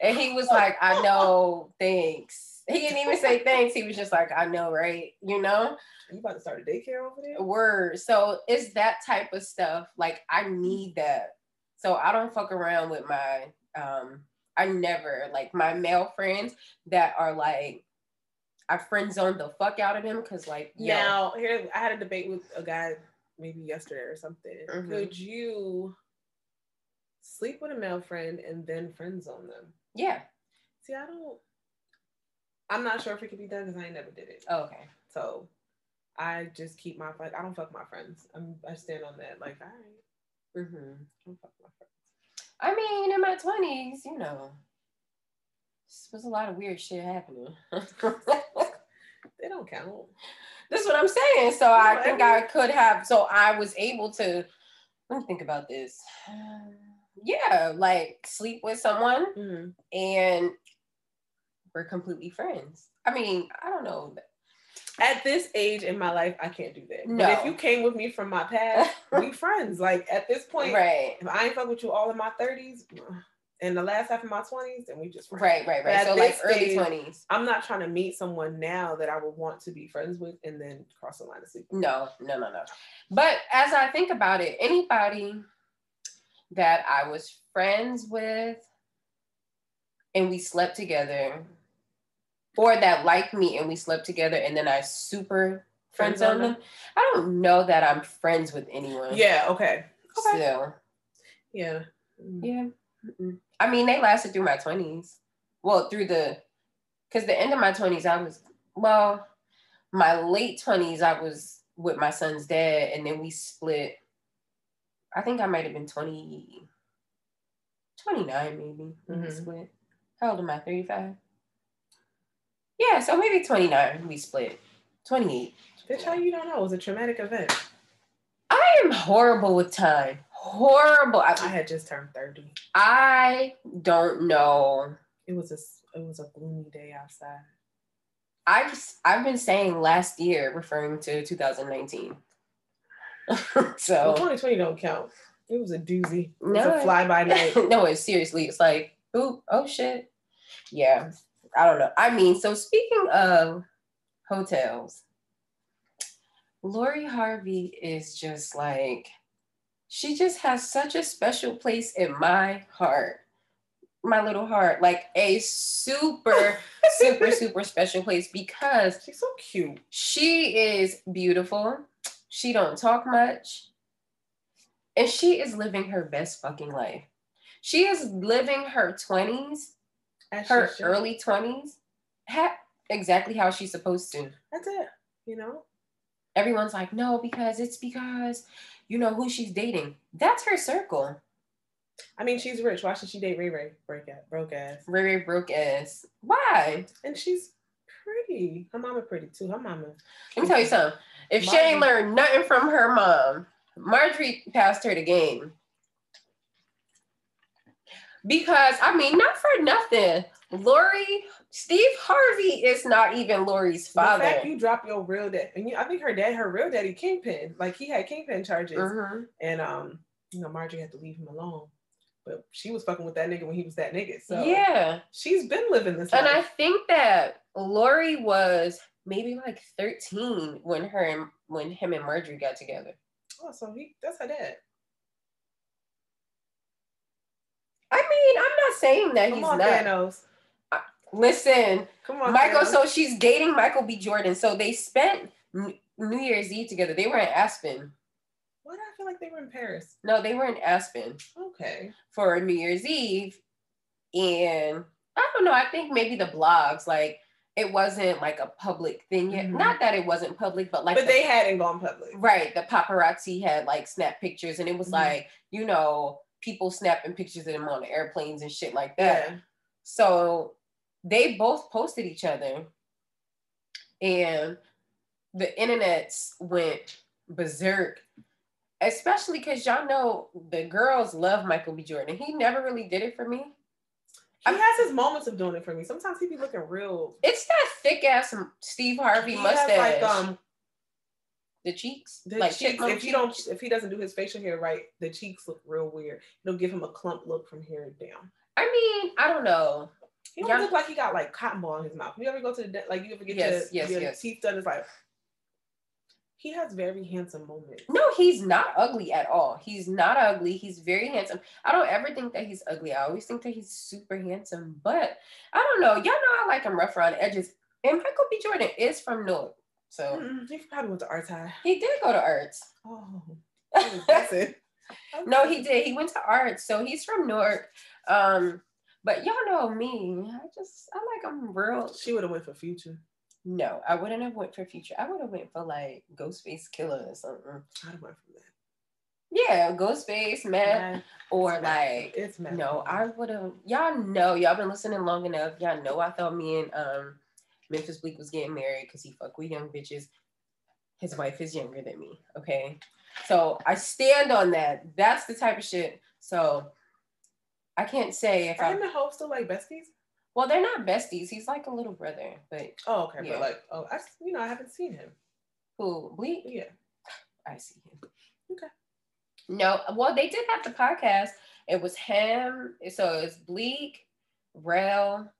and he was like, "I know, thanks." He didn't even say thanks. He was just like, "I know, right?" You know, you about to start a daycare over there? word. So it's that type of stuff. Like I need that. So I don't fuck around with my. um I never like my male friends that are like. I friend zone the fuck out of him because like yo, Now, here I had a debate with a guy maybe yesterday or something. Mhm. Could you sleep with a male friend and then friend zone them? yeah, See, I don't. I'm not sure if it could be done because I ain't never did it. oh, okay. So I just keep my like I don't fuck my friends. I'm I stand on that. Like, all right, hmm I don't fuck my friends. I mean, in my twenties, you know, this was a lot of weird shit happening. [laughs] They don't count. That's what I'm saying. So I No, think every- I could have. So I was able to. Let me think about this. [sighs] Yeah, like sleep with someone Mhm. and we're completely friends. I mean, I don't know. At this age in my life, I can't do that. No. But if you came with me from my past, we [laughs] friends. Like at this point, Right, if I ain't fuck with you all in my 30s and the last half of my 20s, then we just friends. right, right, right. So like early twenties. I'm not trying to meet someone now that I would want to be friends with and then cross the line of sleep. No, no, no, no. But as I think about it, anybody that I was friends with and we slept together, or that like me and we slept together and then I super friends on them, I don't know that I'm friends with anyone. Yeah, okay. Okay. Still. Yeah. Mm. Yeah. Mm-mm. I mean, they lasted through my 20s. Well, through the, because the end of my 20s, I was, well, my late 20s, I was with my son's dad, and then we split. I think I might have been 20, 29 maybe when we Mhm. split. How old am I? 35? Yeah, so maybe 29 we split. 28. Bitch, how you don't know? It was a traumatic event. I am horrible with time. horrible. I, I had just turned 30. I don't know. It was a it was a gloomy day outside. I just I've been saying last year, referring to 2019. [laughs] Well, so 2020 don't count. It was a doozy. It was No, a fly by night. [laughs] no, it's seriously, it's like, oop, oh shit. Yeah, I don't know. I mean, so speaking of Heaux Tales, Lori Harvey is just like, she just has such a special place in my heart, my little heart, like a super, [laughs] super, super special place because She's so cute. she is beautiful. She don't talk much. And she is living her best fucking life. She is living her 20s, As her early 20s, ha- exactly how she's supposed to. That's it. You know? Everyone's like, no, because it's because you know who she's dating. That's her circle. I mean, she's rich. Why should she date Ray Ray? Break ass, broke ass. Very broke ass. Why? And she's pretty. Her mama pretty too. Her mama. Let me tell you something. If she ain't learned nothing from her mom, Marjorie passed her the game. Because I mean, not for nothing. Lori, Steve Harvey is not even Lori's father. The fact you drop your real dad, and you, I think her dad, her real daddy, kingpin. Like he had kingpin charges, Mhm. and um, you know, Marjorie had to leave him alone. But she was fucking with that nigga when he was that nigga. So yeah. she's been living this And I think that Lori was maybe like 13 when her and when him and Marjorie got together. oh, so he that's her dad. I mean, I'm not saying that Come he's on, not. Thanos. Listen, Come on, Michael, Thanos. so she's dating Michael B. Jordan. So they spent New Year's Eve together. They were in Aspen. Why do I feel like they were in Paris? No, they were in Aspen Okay. for New Year's Eve. And I don't know, I think maybe the blogs, like it wasn't like a public thing yet. Mhm. Not that it wasn't public, but like but the- they hadn't gone public. right, the paparazzi had like snap pictures and it was Mhm. like, you know, people snapping pictures of them on airplanes and shit like that. Yeah. So they both posted each other, and the internets went berserk, especially because y'all know the girls love Michael B. Jordan. He never really did it for me. He has his moments of doing it for me. Sometimes he be looking real. It's that thick ass Steve Harvey He has, mustache. like um the cheeks, the like cheeks. If you don't, if he doesn't do his facial hair right, the cheeks look real weird. It'll give him a clump look from here down. I mean, I don't know. He don't look like he got like cotton ball in his mouth. You ever go to the like you ever get Yes, your, yes, your yes. teeth done? It's like he has very handsome moments. No, he's not ugly at all. He's not ugly. He's very handsome. I don't ever think that he's ugly. I always think that he's super handsome. But I don't know. Y'all know I like him rough around the edges. And Michael B. Jordan is from Newark. So Mm-mm, he probably went to arts high. he did go to arts. Oh, [laughs] that's it. no, he did. He went to arts. So he's from Newark. Um, but y'all know me. I just I like I'm real. She would have went for future. No, I wouldn't have went for future. I would have went for like Ghostface Killah or something. I'd have went for that. Yeah, Ghostface. Man, Or it's like it's mad. No, I would have. Y'all know, y'all been listening long enough. Y'all know I thought me and um Memphis Bleek was getting married because he fuck with young bitches. His wife is younger than me. Okay, so I stand on that. That's the type of shit. So I can't say if Are I. him and Hope still like besties? Well, they're not besties. He's like a little brother, but Oh, okay. Yeah. But like, oh, I you know I haven't seen him. who Bleek? Yeah. I see him. Okay. No, well, they did have the podcast. It was him. So it's Bleek, Rel,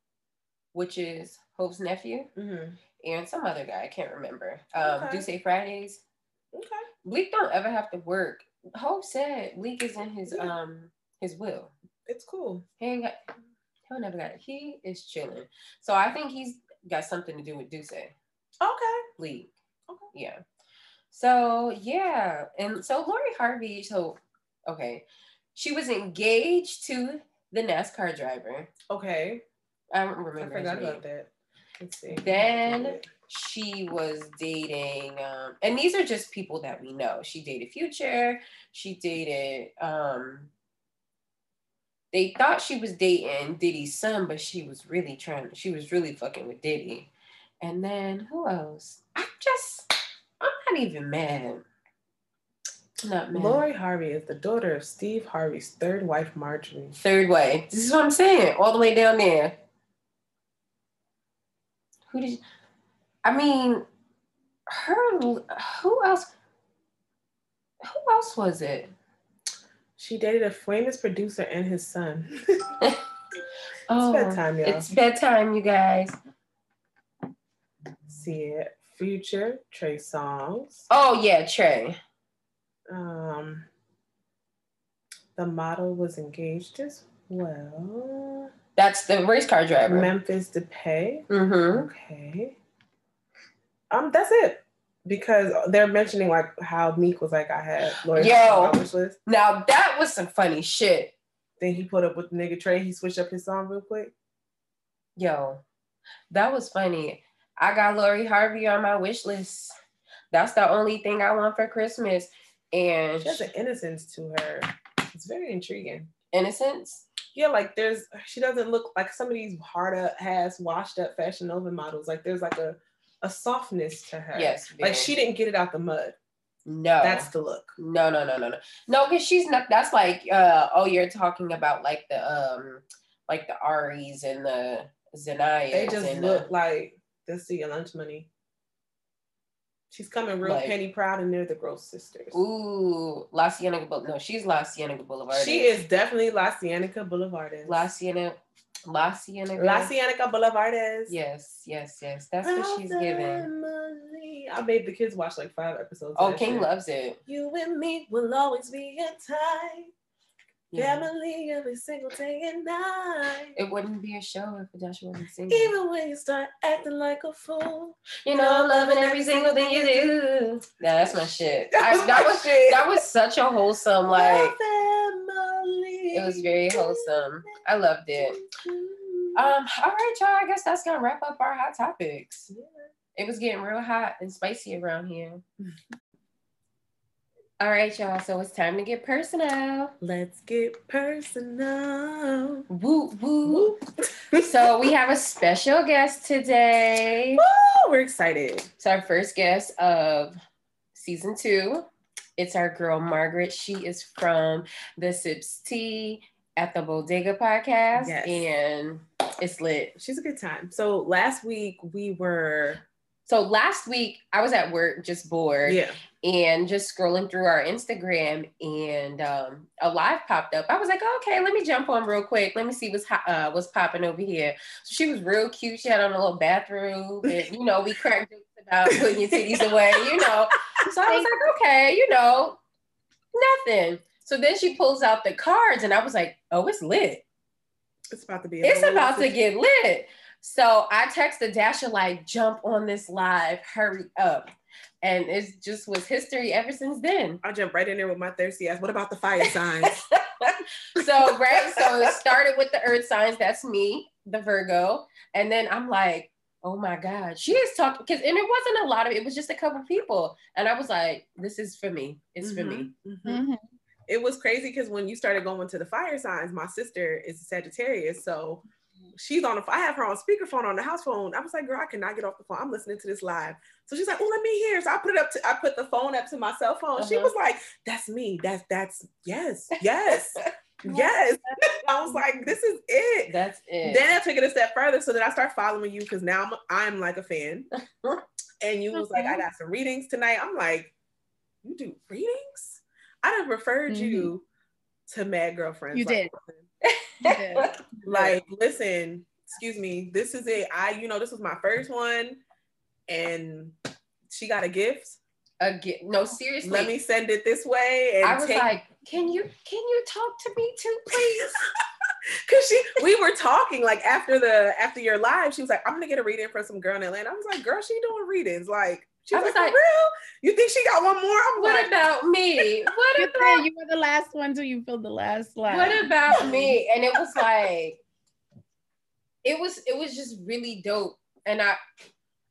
which is Hope's nephew, Mm-hmm. and some other guy. I can't remember. Um, Okay. Do say Fridays. Okay. Bleek don't ever have to work. Hope said Bleek is in his Yeah. um his will. It's cool. He ain't got. He'll never got. He is chilling. So I think he's got something to do with Duce. Okay. Bleek. Okay. Yeah. So yeah, and so Lori Harvey. So okay, she was engaged to the NASCAR driver. Okay. I don't I remember. his forgot about that. Then- She was dating, um, and these are just people that we know. She dated Future. She dated. um They thought she was dating Diddy's son, but she was really trying. She was really fucking with Diddy. And then who else? I'm just. I'm not even mad. Not man. Lori Harvey is the daughter of Steve Harvey's third wife, Marjorie. Third way. This is what I'm saying. All the way down there. Who did? You, I mean, her. Who else? Who else was it? She dated a famous producer and his son. [laughs] oh, bedtime, y'all. It's bedtime, you guys. See it. Future, Trey Songz. Oh yeah, Trey. Um, the model was engaged as well. That's the race car driver. Memphis Depay. Mm-hmm. Okay. Um, that's it. Because they're mentioning like how Meek was like, I had Lori Yo. on my wish list. Now that was some funny shit. Then he put up with the nigga Trey. He switched up his song real quick. Yo, that was funny. I got Lori Harvey on my wish list. That's the only thing I want for Christmas. And She has an innocence to her. It's very intriguing. Innocence. Yeah, like there's she doesn't look like some of these hard up has washed up fashion Nova models. Like there's like a a softness to her. Yes. Like she didn't get it out the mud. No. That's the look. no, no, no, no, no. No, because she's not. That's like, uh, oh, you're talking about like the um, like the Aries and the Zanayas. They just look the, like this is your lunch money. She's coming real Like- penny proud and they're the Gross sisters. ooh, La Cienega. Boul- No, she's La Cienega Boulevard. She is definitely La Cienega Boulevardez. La Cienega. La Cienega. La Cienega Boulevardez. Yes, yes, yes. That's what she's giving. I made the kids watch like five episodes. Oh, King shit. loves it. You and me will always be a tie. Yeah. Family every single day and night. It wouldn't be a show if Joshua wasn't singing. Even when you start acting like a fool. You know, loving every single thing you do. Yeah, that's my shit. I, That that was was shit. that was such a wholesome, like family. it was very wholesome. I loved it. Um, all right, y'all. I guess that's gonna wrap up our hot topics. It was getting real hot and spicy around here. All right, y'all. So it's time to get personal. Let's get personal. Woo woo. so we have a special guest today. Woo, we're excited. It's our first guest of season two. It's our girl Margaret. She is from the Sips Tea at the Bodega podcast, Yes. and it's lit. She's a good time. So last week we were So last week I was at work just bored yeah. and just scrolling through our Instagram, and um, a live popped up. I was like, okay, let me jump on real quick. Let me see what's uh, what's popping over here. So she was real cute. She had on a little bathrobe, [laughs] and you know we cracked jokes about putting your titties away, you know. So I was like, okay, you know, nothing. So then she pulls out the cards, and I was like, oh, it's lit. It's about to be. It's about to get lit. So I texted Dasha like, jump on this live, hurry up. And it just was history ever since then. I jumped right in there with my thirsty ass. What about the fire signs? [laughs] so right, so it started with the earth signs, that's me, the Virgo. And then I'm like, oh my God, she is talking because and it wasn't a lot of it was just a couple people. And I was like, this is for me. It's for me. Mhm, mhm. Mhm. It was crazy because when you started going to the fire signs, my sister is a Sagittarius, so she's on the. I have her on speakerphone on the house phone. I was like, girl, I cannot get off the phone. I'm listening to this live. So she's like, oh, let me hear. So I put it up to. I put the phone up to my cell phone. She Uh-huh. was like, that's me. That's that's yes, [laughs] yes, yes. I was like, this is it. That's it. Then I took it a step further. So then I start following you because now I'm I'm like a fan. [laughs] and you was like, I got some readings tonight. I'm like, you do readings? I'd have referred you to Mad Girlfriends. You like, You did. [laughs] [laughs] Like, listen, excuse me, this is it. I, you know, this was my first one, and she got a gift. Again, no, seriously. Let me send it this way. And I was take like, can you can you talk to me too, please? [laughs] Cause she, we were talking like after the after your live, she was like, "I'm gonna get a reading from some girl in Atlanta." I was like, "Girl, she doing readings." Like, she I was was like, like- "For real? You think she got one more?" I'm what like, about me? What You about said you were the last one till you filled the last slide. what about me? And it was [laughs] like, it was it was just really dope. And I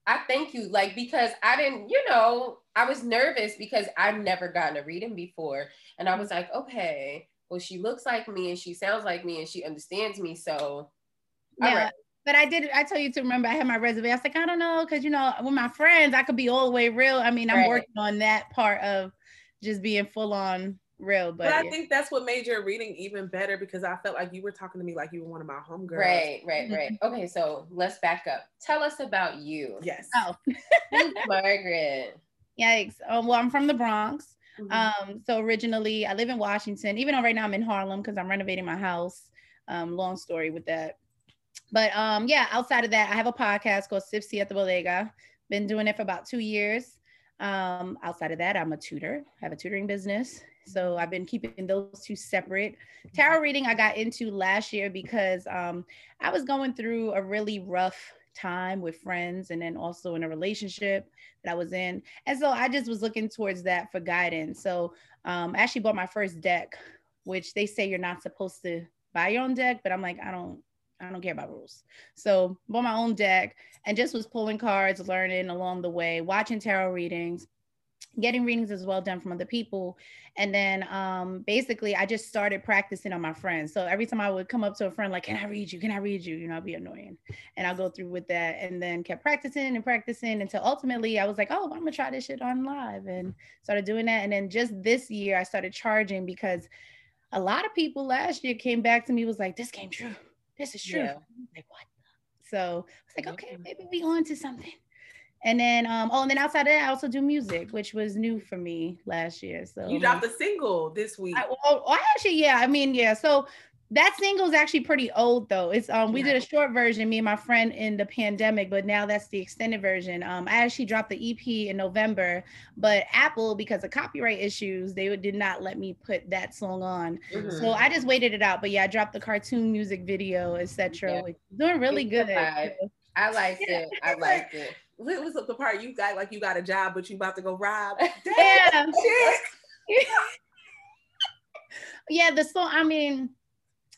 I thank you, like because I didn't, you know, I was nervous because I've never gotten a reading before, and I was like, okay, well, she looks like me and she sounds like me and she understands me, so Yeah. right. But I did. I told you to remember. I had my reservation. I was like, I don't know, because you know, with my friends, I could be all the way real. I mean, I'm Right. working on that part of just being full on real. But, But I yeah. think that's what made your reading even better because I felt like you were talking to me like you were one of my homegirls. Right, right, Mhm. right. Okay, so let's back up. Tell us about you. Yes. oh, [laughs] Margaret. yikes. Um, well, I'm from the Bronx. Mhm. Um, so originally I live in Washington, even though right now I'm in Harlem because I'm renovating my house. Um, long story with that. But um, yeah, outside of that, I have a podcast called Sips Tea at the Bodega. Been doing it for about two years. Um, outside of that, I'm a tutor, have a tutoring business. So I've been keeping those two separate. Tarot reading I got into last year because um, I was going through a really rough time with friends and then also in a relationship that I was in. And so I just was looking towards that for guidance. So um, I actually bought my first deck, which they say you're not supposed to buy your own deck, but I'm like, I don't, I don't care about rules. So bought my own deck and just was pulling cards, learning along the way, watching tarot readings, getting readings as well done from other people. And then um, basically I just started practicing on my friends. So every time I would come up to a friend, like, can I read you? Can I read you? You know, I'd be annoying. And I'll go through with that and then kept practicing and practicing until ultimately I was like, oh, I'm gonna try this shit on live and started doing that. And then just this year I started charging because a lot of people last year came back to me was like, this came true. This is true. Yeah. Like what? So I was like, okay, maybe we on to something. And then um, oh, and then outside of that, I also do music, which was new for me last year. So You dropped a single this week. I, well, I actually, yeah, I mean, yeah. So that single is actually pretty old though. It's um we did a short version, me and my friend in the pandemic, but now that's the extended version. Um, I actually dropped the EP in November, but Apple, because of copyright issues, they did not let me put that song on. Mhm. So I just waited it out. But yeah, I dropped the cartoon music video, etc. Yeah. Doing really It's good. vibe. I liked Yeah. it. [laughs] I liked it. What was the part you got like you got a job, but you about to go rob? [laughs] Yeah. Shit. [laughs] yeah the song i mean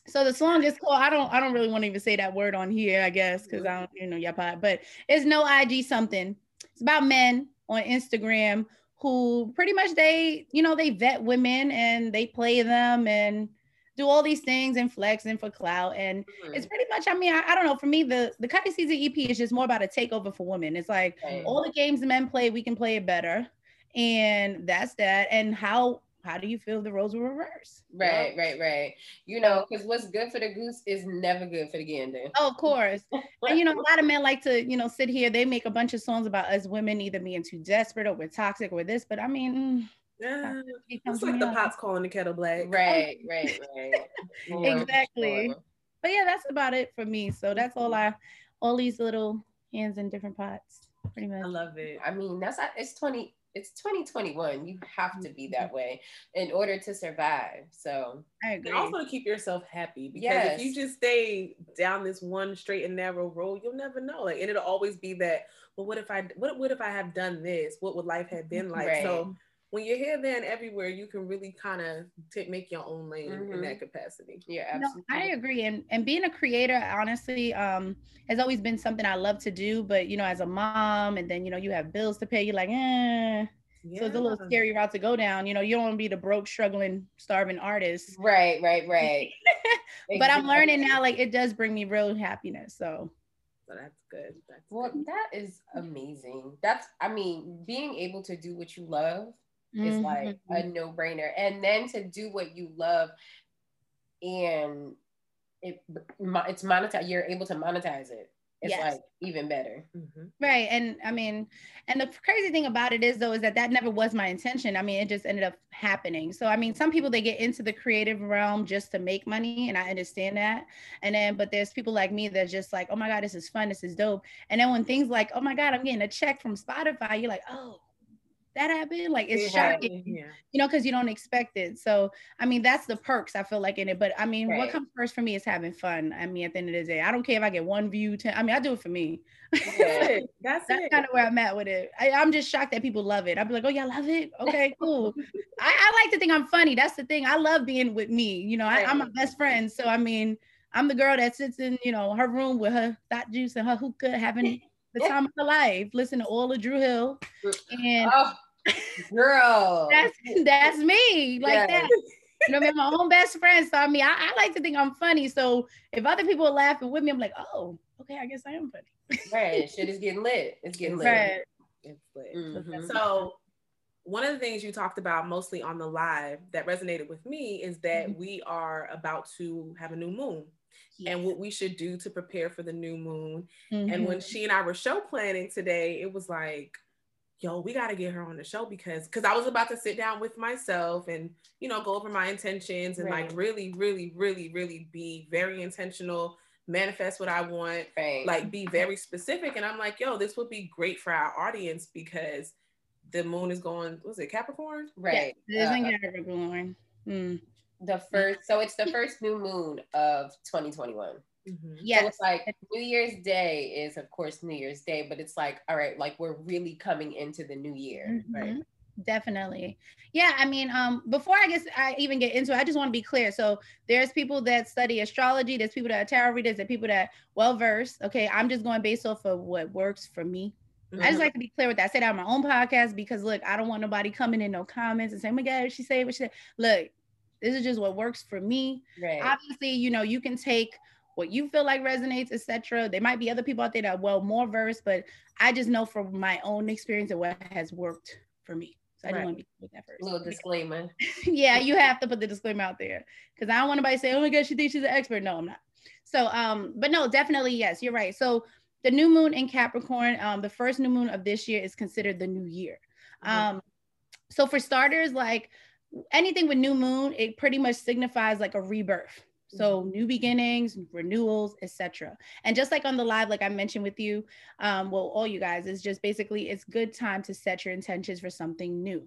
so the song is called i don't i don't really want to even say that word on here i guess because i don't you know yeah but but it's no ig something. It's about men on instagram who pretty much they you know they vet women and they play them and do all these things and flex and for clout. And Mhm. it's pretty much i mean I, I don't know for me the the cutting season ep is just more about a takeover for women. It's like Right. all the games the men play we can play it better. And that's that. And how how do you feel the roles were reversed Right, right, right. You know, because what's good for the goose is never good for the gander. oh of course [laughs] and you know a lot of men like to you know sit here they make a bunch of songs about us women either being too desperate or we're toxic or this but i mean mm, Yeah. it It's like the young. pots calling the kettle black. Right, right, right. [laughs] For Exactly. sure. but yeah that's about it for me so that's all i all these little hands in different pots pretty much I love it. I mean, that's it's 20, it's 2021. You have to be that mm-hmm. way in order to survive. So i agree And also to keep yourself happy because Yes. if you just stay down this one straight and narrow road, you'll never know. Like, and it'll always be that. Well, what if I? What what if I have done this? What would life have been like? Right. So when you're here, there, and everywhere, you can really kind of take make your own lane in Mhm. that capacity. yeah, No, absolutely. I agree. And and being a creator, honestly, um, has always been something I love to do. But you know, as a mom, and then you know, you have bills to pay. You're like, eh. Yeah. So it's a little scary route to go down. You know, you don't want to be the broke, struggling, starving artist. Right, right, right. [laughs] But I'm learning now, like it does bring me real happiness. So So that's good. That's Well, good. that is amazing. That's, I mean, being able to do what you love is like a Mhm. no brainer. And then to do what you love and it it's monetized, you're able to monetize it. It's Yes. like even better. Mhm. Right. And I mean, and the crazy thing about it is though, is that that never was my intention. I mean, it just ended up happening. So, I mean, some people, they get into the creative realm just to make money. And I understand that. And then, but there's people like me that's just like, oh my God, this is fun. This is dope. And then when things like, oh my God, I'm getting a check from Spotify, you're like, oh, that happened. Like it's Yeah. shocking, Yeah. you know, because you don't expect it. So, I mean, that's the perks I feel like in it. But I mean, Right. what comes first for me is having fun. I mean, at the end of the day, I don't care if I get one view, 10. I mean, I do it for me. That's Yeah. it. That's, That's kind of where I'm at with it. I, I'm just shocked that people love it. I'd be like, oh, y'all love it? Okay, [laughs] cool. I, I like to think I'm funny. That's the thing. I love being with me. You know, I, I'm my best friend. So, I mean, I'm the girl that sits in, you know, her room with her thought juice and her hookah, having [laughs] the time of her life, listen to all of Dru Hill. And Oh, girl. that's that's me, like Yes. that. You know, I'm my own best friend. So, I mean, I, I like to think I'm funny. So, if other people are laughing with me, I'm like, oh, okay, I guess I am funny. right. [laughs] Shit is getting lit. It's getting lit. Right. It's lit. Mhm. So one of the things you talked about mostly on the live that resonated with me is that Mhm. we are about to have a new moon and what we should do to prepare for the new moon. And Mhm. when she and I were show planning today, it was like, yo, we got to get her on the show because because I was about to sit down with myself and you know go over my intentions and Right. like really, really, really, really be very intentional, manifest what I want, Right. like be very specific. And I'm like, yo, this would be great for our audience because the moon is going, was it Capricorn? right. Yes, it is in Uh, Capricorn. Mm. the first, so it's the first new moon of 2021. Mhm. So it's like New Year's Day is, of course, New Year's Day, but it's like, all right, like we're really coming into the new year. Right. Mhm. Definitely. Yeah, I mean, um, before I guess I even get into it, I just want to be clear. So there's people that study astrology, there's people that are tarot readers, there's people that well versed. Okay. I'm just going based off of what works for me. I just Mhm. like to be clear with that. I say on my own podcast because look, I don't want nobody coming in no comments and saying, oh my God, she said what she said. Look, this is just what works for me. Right. Obviously, you know, you can take what you feel like resonates, etc. There might be other people out there that are well more versed, but I just know from my own experience and what has worked for me. So I Right. want to be with that first. Little disclaimer. [laughs] yeah, you have to put the disclaimer out there because I don't want anybody to say, "Oh my God, she thinks she's an expert." No, I'm not. So, um, but no, definitely yes, you're right. So the new moon in Capricorn, um, the first new moon of this year is considered the new year. Mhm. Um, so for starters, like anything with new moon, it pretty much signifies like a rebirth. So new beginnings, renewals, etc. And just like on the live, like I mentioned with you, um, well, all you guys, is just basically it's good time to set your intentions for something new.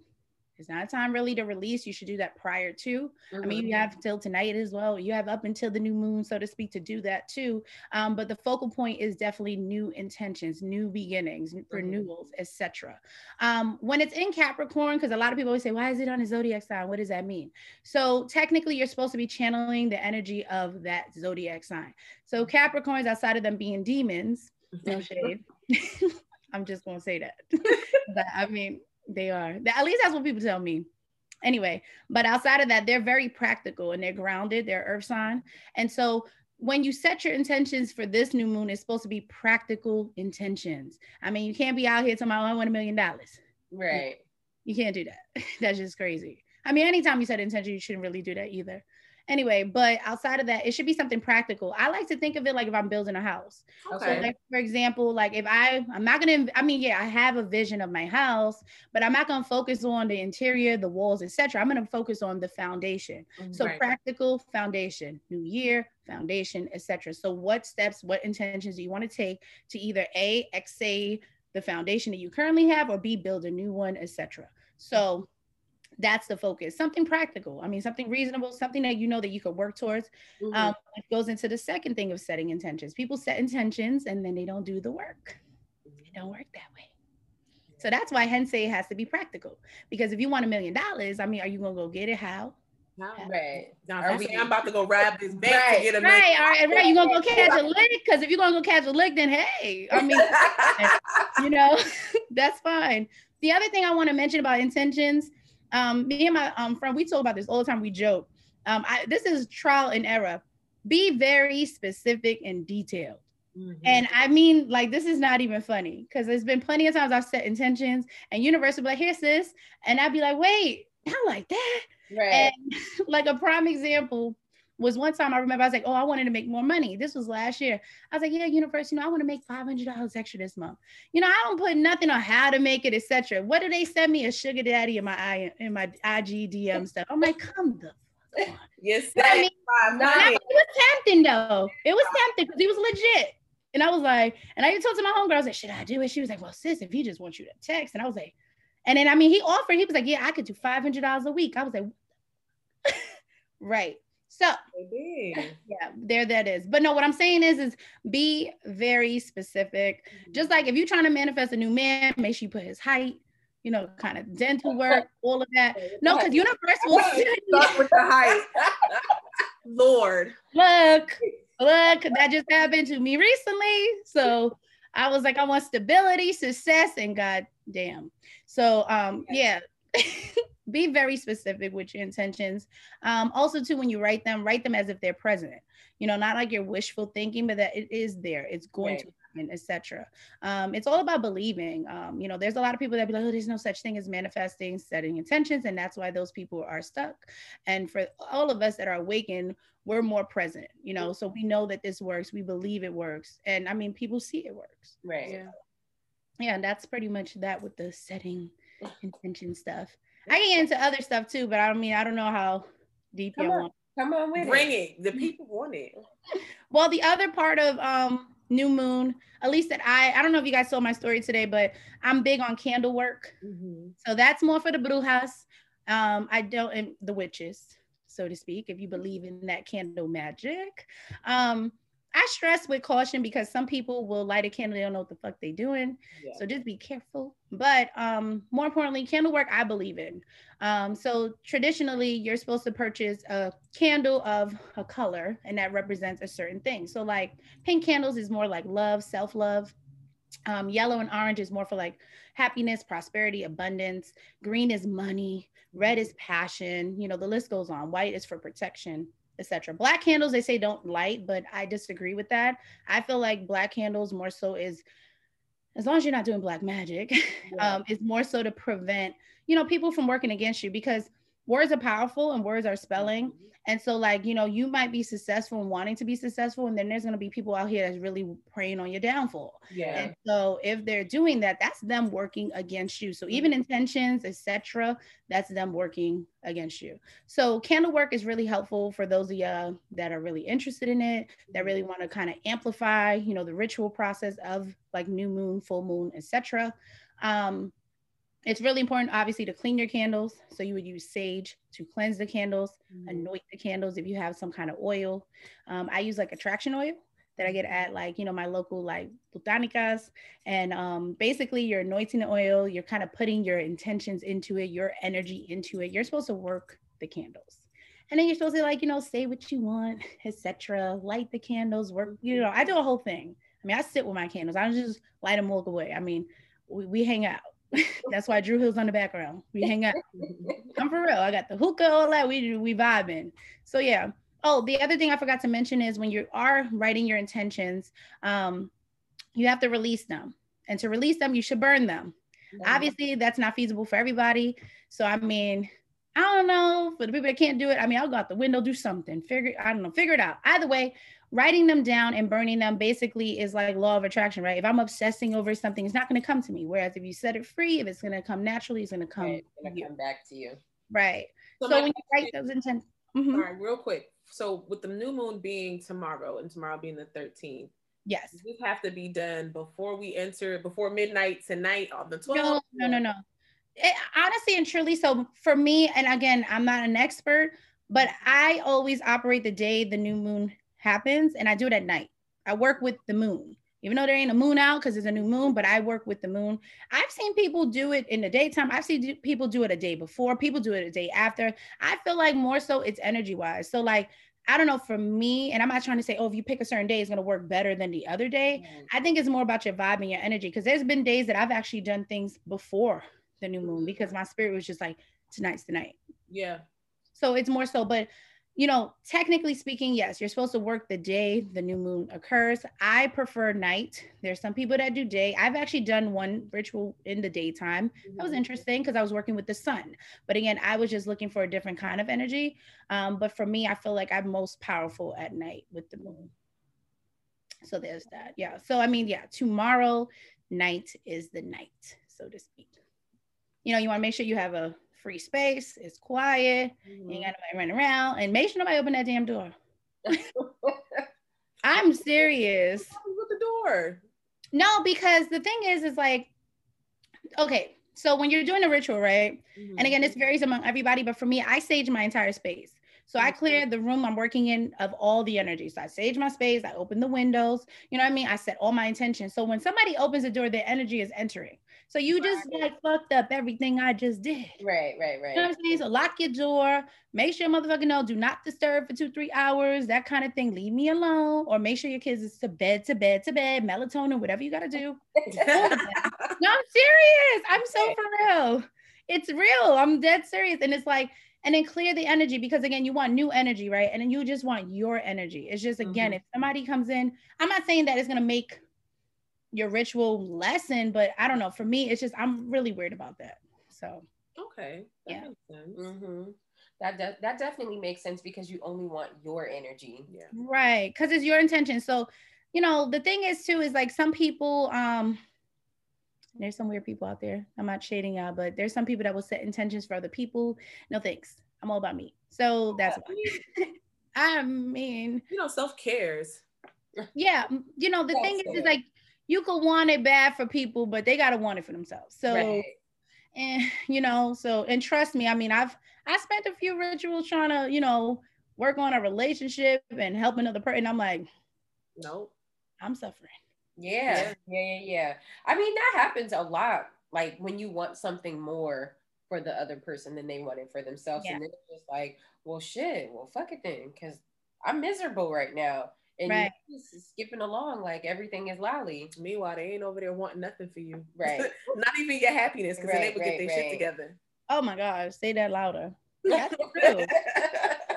It's not a time really to release. You should do that prior to. I mean, you have till tonight as well. You have up until the new moon, so to speak, to do that too. Um, but the focal point is definitely new intentions, new beginnings, renewals, etc. Um, when it's in Capricorn, because a lot of people always say, "Why is it on a zodiac sign? What does that mean?" So technically, you're supposed to be channeling the energy of that zodiac sign. So Capricorns, outside of them being demons, [laughs] no shade. [laughs] I'm just gonna say that. [laughs] But, I mean, they are. At least that's what people tell me. Anyway, but outside of that, they're very practical and they're grounded. They're earth sign, and so when you set your intentions for this new moon, it's supposed to be practical intentions. I mean, you can't be out here talking about "Oh, I want a million dollars. Right. You can't do that. [laughs] That's just crazy. I mean, anytime you set intention, you shouldn't really do that either. Anyway, but outside of that, it should be something practical. I like to think of it like if I'm building a house. So Okay. like for example, like if I I'm not gonna I mean, yeah, I have a vision of my house, but I'm not gonna focus on the interior, the walls, etc. I'm gonna focus on the foundation. Mm, so Right. practical foundation, new year, foundation, etc. So what steps, what intentions do you want to take to either A, say the foundation that you currently have, or B, build a new one, etc. So that's the focus. Something practical. I mean, something reasonable, something that you know that you could work towards. Mhm. Um, it goes into the second thing of setting intentions. People set intentions and then they don't do the work. It don't work that way. So that's why Hensei has to be practical. Because if you want a million dollars, I mean, are you gonna go get it? How? right. Now, if Are I'm we- saying I'm about to go rob this bank Right, to get a Right, all right, right. You're gonna go catch a lick. Because if you're gonna go catch a lick, then hey, I mean, [laughs] you know, [laughs] that's fine. The other thing I want to mention about intentions, um, me and my um, friend, we talk about this all the time. We joke. Um, I, this is trial and error. Be very specific and detailed. Mhm. And I mean, like, this is not even funny because there's been plenty of times I've set intentions and Universal be like, here's this. And I'd be like, wait, not like that. Right. And [laughs] like a prime example was one time I remember I was like, oh, I wanted to make more money. This was last year. I was like, yeah, Universal, you know, I want to make $500 extra this month. You know, I don't put nothing on how to make it, etc. What do they send me a sugar daddy in my I in my IG DM stuff? I'm like, come the fuck on. [laughs] Yes, I mean, five I- it was tempting though. It was tempting because he was legit. And I was like, and I even told to my homegirl, I was like, should I do it? She was like, well, sis, if he just wants you to text. And I was like, and then I mean, he offered, he was like, yeah, I could do $500 a week. I was like, [laughs] right. So [laughs] yeah, there that is. But no, what I'm saying is, is be very specific. Just like if you're trying to manifest a new man, make sure you put his height, you know, kind of dental [laughs] work, all of that. No, because universe will [laughs] Start with the height. Lord. look, look, that just happened to me recently. So I was like, I want stability, success, and god damn. So um, yeah. [laughs] Be very specific with your intentions. Um, also, too, when you write them, write them as if they're present. You know, not like you're wishful thinking, but that it is there. It's going Right. to happen, etc. Um, it's all about believing. Um, you know, there's a lot of people that be like, oh, there's no such thing as manifesting, setting intentions, and that's why those people are stuck. And for all of us that are awakened, we're more present. You know, so we know that this works. We believe it works, and I mean, people see it works. Right. Yeah. Yeah, and that's pretty much that with the setting intention stuff. I get into other stuff too, but I don't mean I don't know how deep you Come on. want. Come on with Bring it. it. The people want it. Well, the other part of um new moon, at least that I I don't know if you guys saw my story today, but I'm big on candle work. Mhm. So that's more for the brujas. Um, I don't and the witches, so to speak, if you believe in that candle magic. Um, I stress with caution because some people will light a candle, they don't know what the fuck they doing. Yeah. So just be careful. But um, more importantly, candle work I believe in. Um, so traditionally, you're supposed to purchase a candle of a color, and that represents a certain thing. So like pink candles is more like love, self-love. Um, yellow and orange is more for like happiness, prosperity, abundance. Green is money. Red is passion. You know, the list goes on. White is for protection, etc. Black candles, they say don't light, but I disagree with that. I feel like black candles more so is as long as you're not doing black magic, [laughs] Yeah. um, is more so to prevent, you know, people from working against you because words are powerful and words are spelling. Mm-hmm. And so, like, you know, you might be successful and wanting to be successful, and then there's gonna be people out here that's really preying on your downfall. Yeah. And so if they're doing that, that's them working against you. So even mm-hmm. intentions, etc., that's them working against you. So candle work is really helpful for those of you that are really interested in it, that really mm-hmm. want to kind of amplify, you know, the ritual process of like new moon, full moon, etc. Um, it's really important, obviously, to clean your candles. So you would use sage to cleanse the candles Mhm. anoint the candles if you have some kind of oil. Um, I use like attraction oil that I get at like, you know, my local like botanicas. And um, basically you're anointing the oil, you're kind of putting your intentions into it, your energy into it. You're supposed to work the candles. And then you're supposed to like, you know, say what you want, [laughs] etc. Light the candles, work, you know, I do a whole thing. I mean, I sit with my candles. I don't just light them, walk away. I mean, we, we hang out. [laughs] That's why Dru Hill's on the background. We hang out. [laughs] I'm for real. I got the hookah, all that. We we vibing. So yeah. Oh, the other thing I forgot to mention is when you are writing your intentions, um, you have to release them. And to release them, you should burn them. Obviously, that's not feasible for everybody. So I mean, I don't know for the people that can't do it. I mean, I'll go out the window, do something, figure. I don't know, figure it out. Either way, writing them down and burning them basically is like law of attraction, right? If I'm obsessing over something, it's not going to come to me. Whereas if you set it free, if it's going to come naturally, it's going to come. Right, it's gonna come back to you. Right. So, So, when you write those intentions. all Mhm. right, real quick. So with the new moon being tomorrow and tomorrow being the 13th, yes. this have to be done before we enter before midnight tonight on the 12th? No, no, no, no. It, honestly and truly, so for me, and again, I'm not an expert, but I always operate the day the new moon happens, and I do it at night. I work with the moon, even though there ain't a moon out because it's a new moon, but I work with the moon. I've seen people do it in the daytime. I've seen people do it a day before. People do it a day after. I feel like more so it's energy wise. So like. I don't know for me, and I'm not trying to say, oh, if you pick a certain day, it's gonna work better than the other day. I think it's more about your vibe and your energy because there's been days that I've actually done things before the new moon because my spirit was just like tonight's the night. Yeah. So it's more so, but you know, technically speaking, yes, you're supposed to work the day the new moon occurs. I prefer night. There's some people that do day. I've actually done one ritual in the daytime. That was interesting because I was working with the sun. But again, I was just looking for a different kind of energy. Um, but for me, I feel like I'm most powerful at night with the moon. So there's that. Yeah. So I mean, yeah, tomorrow night is the night, so to speak. You know, you want to make sure you have a free space, it's quiet, you ain't mm-hmm. got nobody running around, and make sure nobody open that damn door. [laughs] I'm serious. With the door. No, because the thing is, is like, okay, so when you're doing a ritual, right? And mm-hmm. again, this varies among everybody, but for me, I sage my entire space. So I clear the room I'm working in of all the energy. So I sage my space, I open the windows, you know what I mean? I set all my intentions. So when somebody opens the door, their energy is entering. So you just like fucked up everything I just did. Right, right, You know what right. I'm saying? So lock your door. Make sure motherfucker know do not disturb for two, three hours, that kind of thing. Leave me alone. Or make sure your kids is to bed, to bed, to bed, melatonin, whatever you gotta do. [laughs] No, I'm serious. I'm so for real. It's real. I'm dead serious. And it's like, and then clear the energy because again, you want new energy, right? And then you just want your energy. It's just again, Mhm. if somebody comes in, I'm not saying that it's gonna make your ritual lesson, but I don't know. For me, it's just I'm really weird about that. So Okay. That Yeah. makes sense. hmm That, that that definitely makes sense because you only want your energy. Yeah. right, because it's your intention. So you know the thing is too is like some people um there's some weird people out there. I'm not shading y'all, but there's some people that will set intentions for other people. No thanks. I'm all about me. So that's I mean, [laughs] I mean, you know, self cares. yeah, you know, the thing is, is like you could want it bad for people, but they gotta want it for themselves. So Right. and [laughs] you know, so and trust me, I mean, I've I spent a few rituals trying to, you know, work on a relationship and help another person. I'm like, Nope. I'm suffering. Yeah, yeah, yeah, yeah. I mean, that happens a lot. Like when you want something more for the other person than they want it for themselves, Yeah. and then it's just like, well, shit, well, fuck it then, because I'm miserable right now, and Right. you're just skipping along like everything is lolly. Meanwhile, they ain't over there wanting nothing for you. Right. [laughs] Not even your happiness, because then they Right, would get their right. shit together. Oh my gosh, say that louder. [laughs] That's true.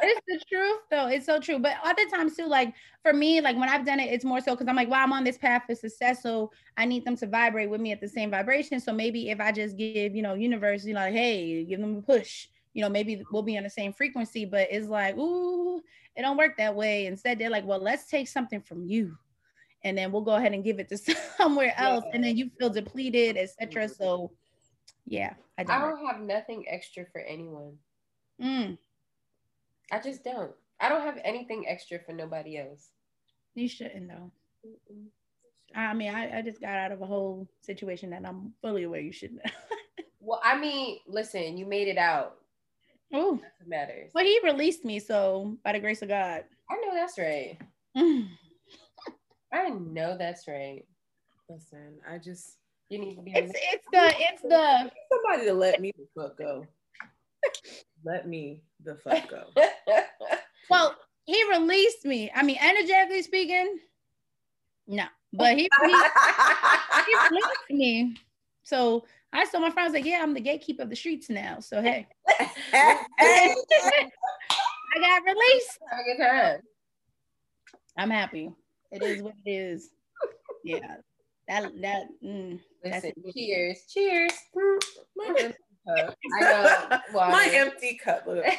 it's the truth though. It's so true. But other times too, like for me, like when I've done it, it's more so because I'm like, wow, I'm on this path for success. So I need them to vibrate with me at the same vibration. So maybe if I just give, you know, universe, you know, like, hey, give them a push, you know, maybe we'll be on the same frequency. But it's like, ooh, it don't work that way. Instead, they're like, well, let's take something from you. And then we'll go ahead and give it to [laughs] somewhere else. And then you feel depleted, etc. So yeah, I don't. I don't have nothing extra for anyone. Mm, I just don't. I don't have anything extra for nobody else. you shouldn't though. I mean, I, I just got out of a whole situation that I'm fully aware you shouldn't. [laughs] Well, I mean, listen, you made it out. Oh, That's what matters. well, he released me, so by the grace of God. I know that's right. [sighs] I know that's right. Listen, I just You need to be. It's it's the it's the somebody to let me the fuck go. [laughs] let me the fuck go. [laughs] well, he released me. I mean, energetically speaking, no, but he he, he [laughs] released me. So I saw my friends like, yeah, I'm the gatekeeper of the streets now. So hey, [laughs] I got released. Have a good. I'm happy. It is what it is. Yeah, that that. Mm. Listen, it. cheers. Cheers. [laughs] I know. Water. My empty cup. [laughs] Look. I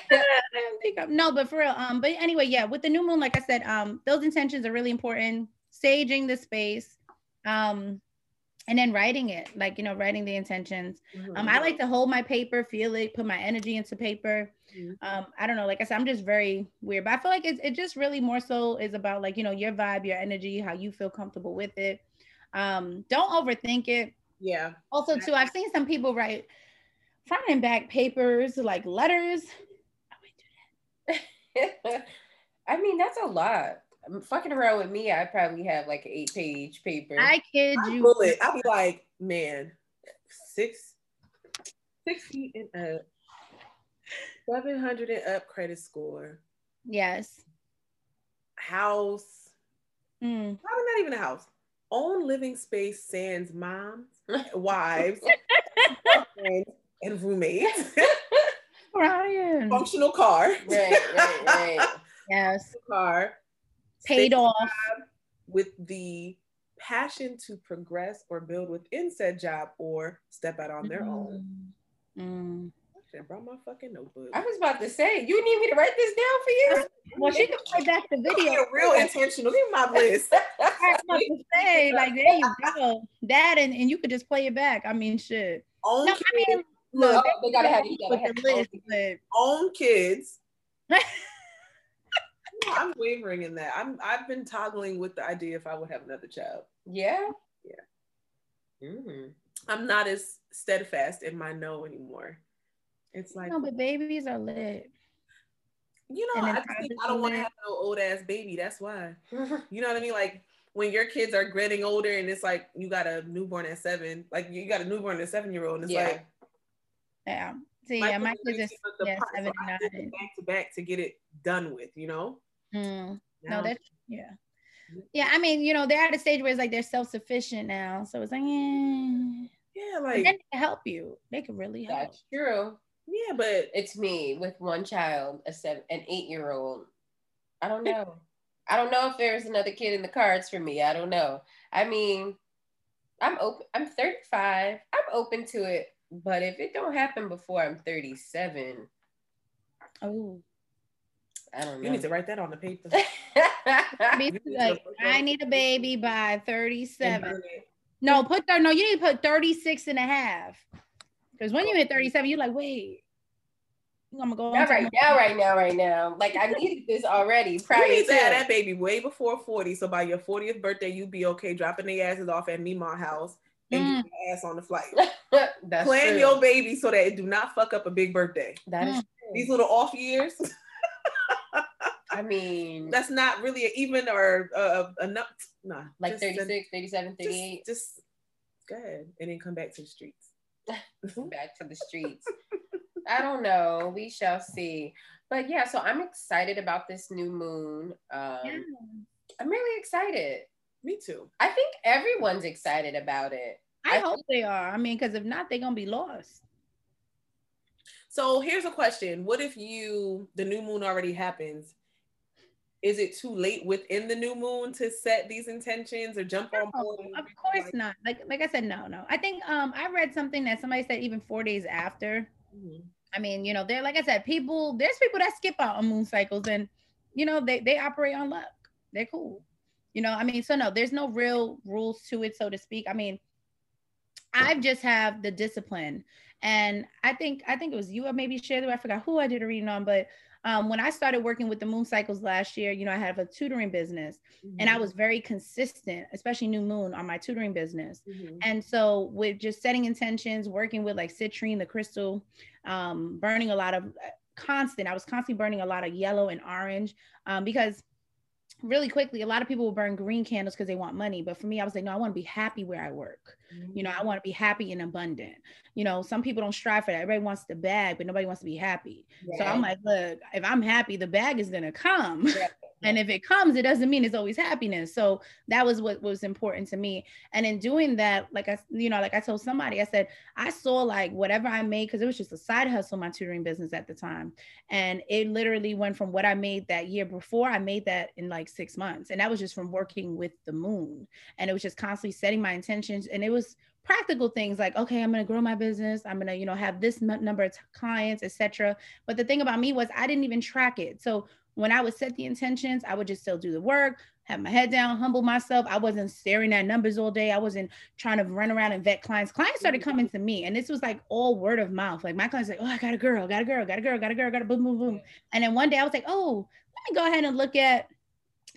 don't think I'm- no, but for real. Um, but anyway, yeah, with the new moon, like I said, um, those intentions are really important. Staging the space, um, and then writing it, like you know, writing the intentions. Um, I like to hold my paper, feel it, put my energy into paper. Mhm. Um, I don't know, like I said, I'm just very weird, but I feel like it's it just really more so is about like you know your vibe, your energy, how you feel comfortable with it. Um, don't overthink it. Yeah. Also, too, I've seen some people write front and back papers like letters. I do that. I mean, that's a lot. I'm fucking around with me. I probably have like an eight page paper. I kid I you. bullet. I'll be like, man, six, six feet and up, seven hundred and up credit score, Yes. house, Mm. probably not even a house, own living space, sans moms, [laughs] wives, [laughs] girlfriends, and roommates, [laughs] Brian. functional car, right, right, right. Yes. car, Paid off. with the passion to progress or build within said job or step out on their own. Mm. I brought my fucking notebook. I was about to say, you need me to write this down for you? Well, she can play back the Video real intentional. Give my list. [laughs] I was about to say, [laughs] like, there you go. That and, and you could just play it back. I mean, shit. Own No, I mean, look, Oh, they gotta have- you gotta have the list, but own kids. [laughs] I'm wavering in that. I'm I've been toggling with the idea if I would have another child. Yeah. Yeah. Mm. I'm not as steadfast in my no anymore. It's like no, but babies are lit. you know, I just think I don't want to have no old ass baby. That's why. [laughs] You know what I mean? Like when your kids are getting older and it's like you got a newborn at seven, like you got a newborn and a seven year old, and it's Yeah. like Yeah. So yeah, my kids are is 13 yeah, seven and nine. back to back to get it done with, you know? Mm. No, that's yeah. Yeah, I mean, you know, they're at a stage where it's like they're self-sufficient now. So it's like, eh. yeah, like then they help you. They can really help. That's true. yeah, but It's me with one child, a seven, an eight-year-old. I don't know. I don't know if there's another kid in the cards for me. I don't know. I mean, I'm open. I'm 35. I'm open to it, but if it don't happen before I'm 37, Oh, I don't You know. need to write that on the paper. [laughs] Be like, I need a baby by 37. No, put there. No, you need to put 36 and a half. Because when you hit 37, you're like, wait, I'm gonna go on Not right now, right [laughs] now, right now. Like I needed this already prior You need to to have that baby way before 40. So by your 40th birthday, you be okay dropping the asses off at Mima house and Mm. get your ass on the flight. [laughs] That's Plan true. your baby so that it do not fuck up a big birthday. That is Mm. true. These little off years, I mean, that's not really a even or uh, enough. Nah, like just- 36, 37, 38, Just, just go ahead and then come back to the streets. [laughs] back to the streets. I don't know. We shall see. But yeah, so I'm excited about this new moon. Um, Yeah. I'm really excited. Me too. I think everyone's excited about it. I I hope they are. I mean, because if not, they're gonna be lost. So here's a question: What if you the new moon already happens? Is it too late within the new moon to set these intentions or jump on No, board? of course not. Like like I said, no, no. I think um I read something that somebody said even four days after. Mhm. I mean, you know, they're like I said, people. There's people that skip out on moon cycles, and you know they they operate on luck. They're cool. You know, I mean, so no, there's no real rules to it, so to speak. I mean, I've just have the discipline, and I think I think it was you or maybe it. I forgot who I did a reading on, but um, when I started working with the moon cycles last year, you know, I have a tutoring business, and I was very consistent, especially new moon on my tutoring business. Mhm. And so with just setting intentions, working with like citrine, the crystal, um, burning a lot of constant, I was constantly burning a lot of yellow and orange um, because really quickly, a lot of people will burn green candles because they want money. But for me, I was like, no, I want to be happy where I work. You know, I mm. want to be happy and abundant. You know, some people don't strive for that. Everybody wants the bag, but nobody wants to be happy. So I'm like, look, if I'm happy, the bag is gonna come. [laughs] And if it comes, it doesn't mean it's always happiness. So that was what was important to me. And in doing that, like I, you know, like I told somebody, I said, I saw like whatever I made, because it was just a side hustle, my tutoring business at the time. And it literally went from what I made that year before, I made that in like six months. And that was just from working with the moon. And it was just constantly setting my intentions. And it was practical things like, okay, I'm going to grow my business. I'm going to, you know, have this m- number of t- clients, etc. But the thing about me was I didn't even track it. So when I would set the intentions, I would just still do the work, have my head down, humble myself. I wasn't staring at numbers all day. I wasn't trying to run around and vet clients. Clients started coming to me, and this was like all word of mouth. Like my clients like, oh, I got a girl, got a girl, got a girl, got a girl, got a boom, boom, boom. And then one day I was like, oh, let me go ahead and look at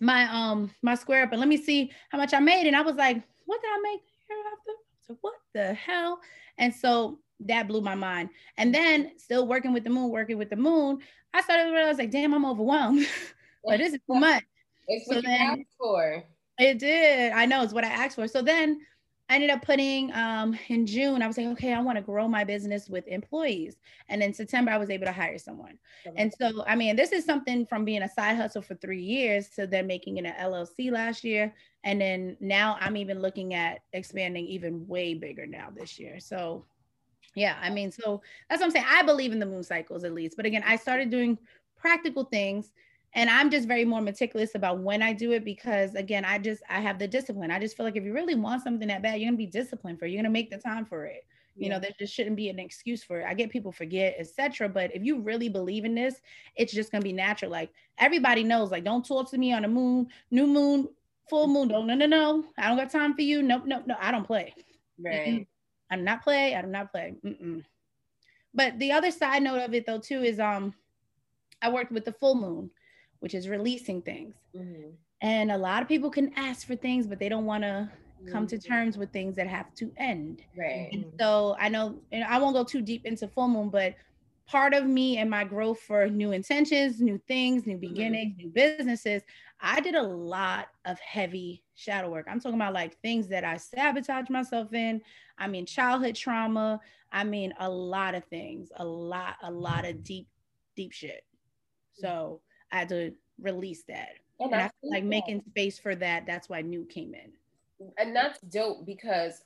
my um my square up and let me see how much I made. And I was like, what did I make here after? So what the hell? And so that blew my mind. And then still working with the moon, working with the moon, I started to realize like, damn, I'm overwhelmed. [laughs] this is too much. It's So what you asked for. It did. I know it's what I asked for. So then I ended up putting um in June, I was like, okay, I want to grow my business with employees. And in September, I was able to hire someone. And so, I mean, this is something from being a side hustle for three years to then making it an LLC last year. And then now I'm even looking at expanding even way bigger now this year. So, yeah, I mean, so that's what I'm saying. I believe in the moon cycles at least. But again, I started doing practical things and I'm just very more meticulous about when I do it because again, I just I have the discipline. I just feel like if you really want something that bad, you're gonna be disciplined for it. You're gonna make the time for it you know there just shouldn't be an excuse for it i get people forget etc but if you really believe in this it's just gonna be natural like everybody knows like don't talk to me on the moon new moon full mm-hmm. moon don't no no no i don't got time for you nope nope no i don't play Right. I do not play i do not play Mm-mm. but the other side note of it though too is um i worked with the full moon which is releasing things Mhm. and a lot of people can ask for things but they don't want to come to Mhm. terms with things that have to end Right. and so I know, and I won't go too deep into full moon, but part of me and my growth for new intentions, new things, new mm-hmm. beginnings, new businesses, I did a lot of heavy shadow work. I'm talking about like things that I sabotage myself in. I mean, childhood trauma. I mean, a lot of things, a lot, a lot of mm-hmm. deep, deep shit. So I had to release that. And I feel like making space for that, that's why new came in. and that's dope because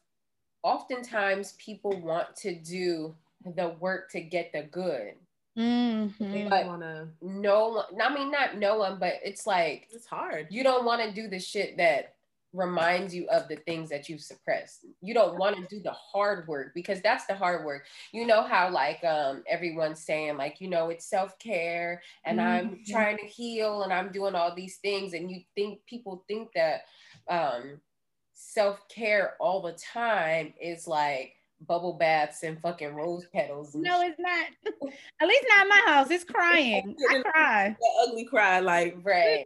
oftentimes people want to do the work to get the good. They Mhm. don't But- wanna. No one, I mean, not no one, but it's like It's hard. you don't want to do the shit that reminds you of the things that you've suppressed. You don't want to do the hard work because that's the hard work. You know how like um everyone's saying like you know it's self-care and mm-hmm. I'm trying to heal and I'm doing all these things and you think people think that um self-care all the time is like bubble baths and fucking rose petals. No, it's not. [laughs] At least not in my house. It's crying. [laughs] I cry. [laughs] The ugly cry, like right.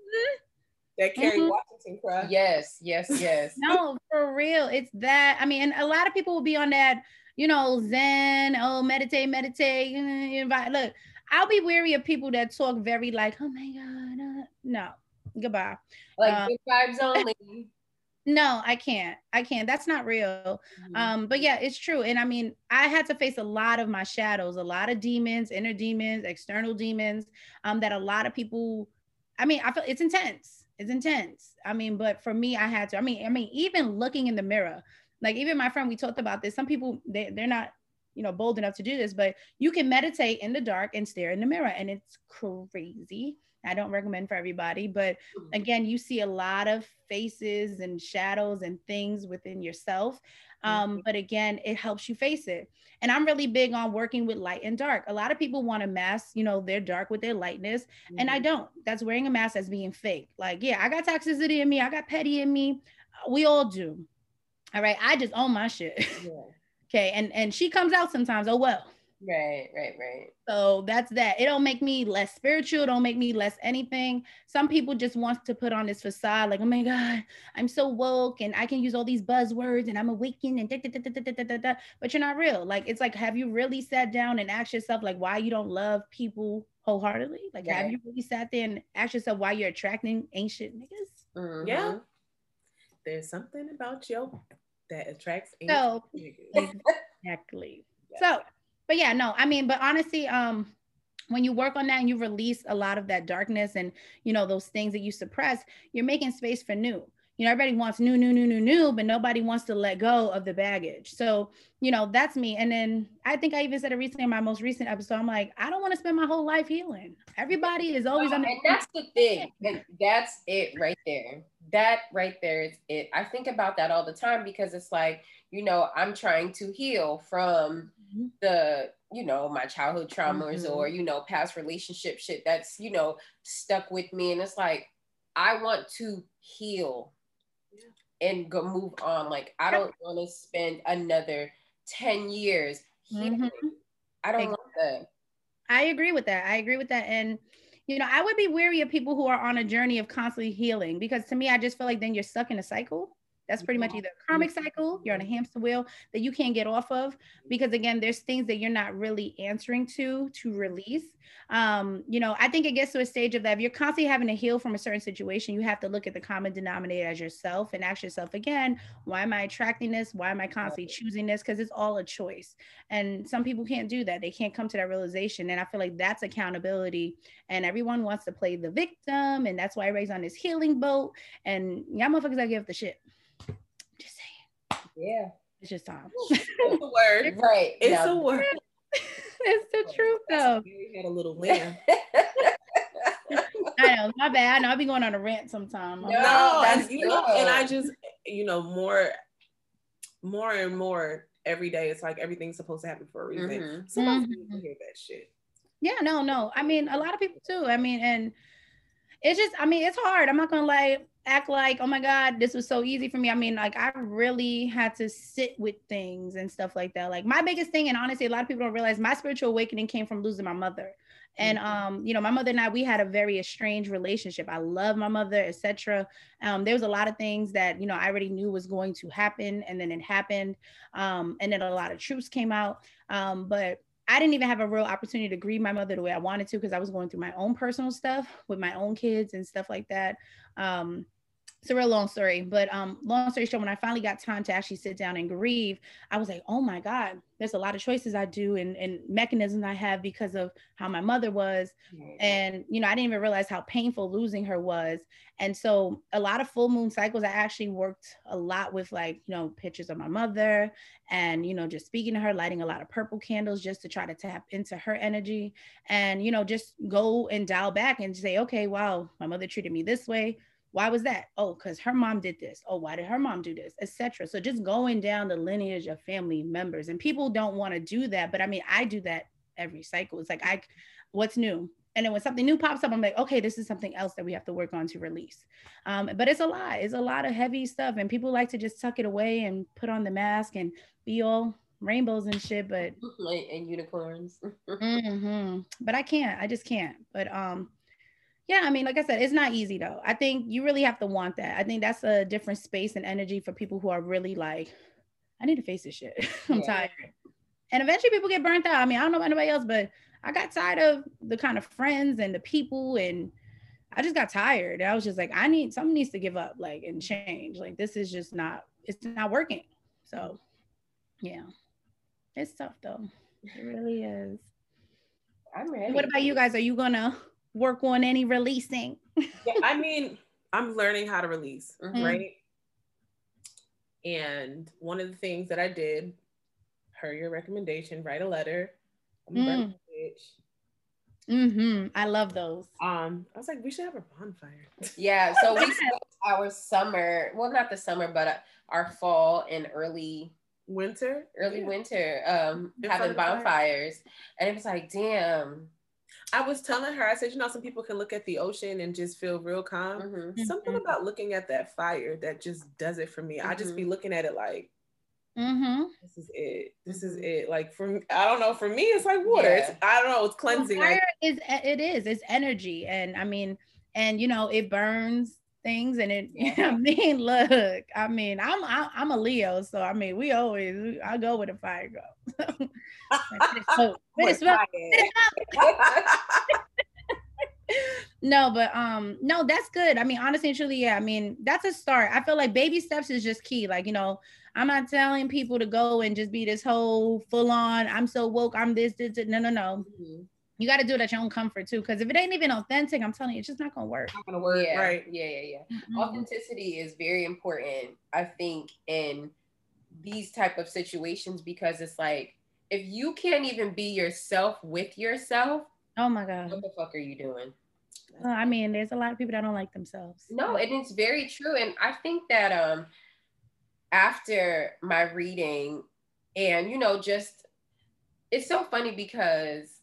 That Kerry mm-hmm. Washington cry. Yes, yes, yes. no, for real. It's that. I mean, and a lot of people will be on that, you know, Zen, oh, meditate, meditate. Invite. Look, I'll be weary of people that talk very like, oh my God. Uh, no, goodbye. Like um, good vibes only. No, I can't. I can't. That's not real. Mm-hmm. Um, but yeah, it's true. And I mean, I had to face a lot of my shadows, a lot of demons, inner demons, external demons, um, that a lot of people, I mean, I feel it's intense. It's intense. I mean, but for me, I had to. I mean, I mean, even looking in the mirror, like even my friend, we talked about this. Some people they they're not, you know, bold enough to do this, but you can meditate in the dark and stare in the mirror, and it's crazy I don't recommend for everybody, but mm-hmm. again, you see a lot of faces and shadows and things within yourself. Um, mm-hmm. but again, it helps you face it. And I'm really big on working with light and dark. A lot of people want to mask, you know, their dark with their lightness, mm-hmm. and I mm-hmm. don't. That's wearing a mask as being fake. Like, yeah, I got toxicity in me, I got petty in me. We all do. All right, I just own my shit. Yeah. [laughs] okay, and and she comes out sometimes. Oh well. Right, right, right. So that's that. It don't make me less spiritual. Don't make me less anything. Some people just want to put on this facade, like, oh my God, I'm so woke and I can use all these buzzwords and I'm awakened and da, da, da, da, da, da, da, but you're not real. Like, it's like, have you really sat down and asked yourself, like, why you don't love people wholeheartedly? Like, right. have you really sat there and asked yourself why you're attracting ancient niggas? Mm-hmm. Yeah. There's something about you that attracts ancient so, niggas. [laughs] Exactly. [laughs] Yeah. So but yeah, no, I mean, but honestly, um, when you work on that and you release a lot of that darkness and you know those things that you suppress, you're making space for new. You know, everybody wants new, new, new, new, new, but nobody wants to let go of the baggage. So, you know, that's me. And then I think I even said it recently in my most recent episode. I'm like, I don't want to spend my whole life healing. Everybody is always on. And that's the thing. [laughs] That's it right there. That right there is it. I think about that all the time because it's like, you know, I'm trying to heal from mm-hmm. the you know my childhood traumas mm-hmm. or you know past relationship shit that's you know stuck with me and it's like i want to heal yeah. and go move on like i don't want to spend another 10 years mm-hmm. i don't want that i agree with that i agree with that and you know i would be weary of people who are on a journey of constantly healing because to me i just feel like then you're stuck in a cycle that's pretty much either a karmic cycle, you're on a hamster wheel that you can't get off of because again, there's things that you're not really answering to to release. Um, you know, I think it gets to a stage of that if you're constantly having to heal from a certain situation, you have to look at the common denominator as yourself and ask yourself again, why am I attracting this? Why am I constantly choosing this? Because it's all a choice. And some people can't do that. They can't come to that realization. And I feel like that's accountability. And everyone wants to play the victim. And that's why I everybody's on this healing boat. And y'all motherfuckers I give up the shit. Yeah. It's just time. it's [laughs] a word. Right. It's yeah. a word. [laughs] it's the truth though. You had a little win. [laughs] I know, my bad. I know I'll be going on a rant sometime. No, no and, you know, and I just, you know, more, more and more every day. It's like everything's supposed to happen for a reason. Mm-hmm. Sometimes mm-hmm. hear that shit. Yeah, no, no. I mean, a lot of people too. I mean, and it's just, I mean, it's hard. I'm not gonna lie act like, oh my God, this was so easy for me. I mean, like I really had to sit with things and stuff like that. Like my biggest thing, and honestly, a lot of people don't realize my spiritual awakening came from losing my mother. And mm-hmm. um, you know, my mother and I, we had a very estranged relationship. I love my mother, etc. Um, there was a lot of things that you know I already knew was going to happen, and then it happened. Um, and then a lot of truths came out. Um, but I didn't even have a real opportunity to grieve my mother the way I wanted to because I was going through my own personal stuff with my own kids and stuff like that. Um, it's a real long story, but um, long story short, when I finally got time to actually sit down and grieve, I was like, oh my God, there's a lot of choices I do and, and mechanisms I have because of how my mother was. And, you know, I didn't even realize how painful losing her was. And so a lot of full moon cycles, I actually worked a lot with like, you know, pictures of my mother and, you know, just speaking to her, lighting a lot of purple candles just to try to tap into her energy and, you know, just go and dial back and say, okay, wow, my mother treated me this way why was that? Oh, because her mom did this. Oh, why did her mom do this? Etc. So just going down the lineage of family members, and people don't want to do that, but I mean, I do that every cycle. It's like I, what's new? And then when something new pops up, I'm like, okay, this is something else that we have to work on to release. Um, but it's a lot. It's a lot of heavy stuff, and people like to just tuck it away and put on the mask and be all rainbows and shit. But and unicorns. [laughs] mm-hmm. But I can't. I just can't. But um, yeah, I mean, like I said, it's not easy though. I think you really have to want that. I think that's a different space and energy for people who are really like, I need to face this shit. [laughs] I'm yeah. tired. And eventually people get burnt out. I mean, I don't know about anybody else, but I got tired of the kind of friends and the people and I just got tired. I was just like, I need something needs to give up, like and change. Like this is just not, it's not working. So yeah. It's tough though. It really is. I'm ready. What about you guys? Are you gonna work on any releasing? yeah, I [laughs] mean, I'm learning how to release, mm-hmm. right? And one of the things that I did, per your recommendation, write a letter. Mm. Mm-hmm. I love those. Um, I was like, we should have a bonfire. [laughs] Yeah, so we [laughs] spent our summer, well, not the summer, but uh, our fall and early winter, early yeah. winter, um, having bonfires, and it was like, damn, I was telling her, I said, you know, some people can look at the ocean and just feel real calm. Mm-hmm. Something mm-hmm. about looking at that fire that just does it for me. Mm-hmm. I just be mm-hmm. looking at it like, mm-hmm. this is it. This is it. Like for I don't know. For me, it's like water. Yeah. It's, I don't know. It's cleansing. Well, fire is it is. It's energy, and I mean, and you know, it burns things and it. [laughs] I mean look I mean I'm I, am i am a Leo so I mean we always I go with a fire girl [laughs] [laughs] no but um no that's good. I mean honestly and truly yeah I mean that's a start. I feel like baby steps is just key like you know I'm not telling people to go and just be this whole full on I'm so woke I'm this this, this. no no no. Mm-hmm you got to do it at your own comfort too. Because if it ain't even authentic, I'm telling you, it's just not gonna work. Not gonna work, yeah. right? Yeah, yeah, yeah. Mm-hmm. Authenticity is very important, I think, in these type of situations because it's like if you can't even be yourself with yourself, oh my god, what the fuck are you doing? Well, I mean, there's a lot of people that don't like themselves. No, and it's very true. And I think that um after my reading, and you know, just it's so funny because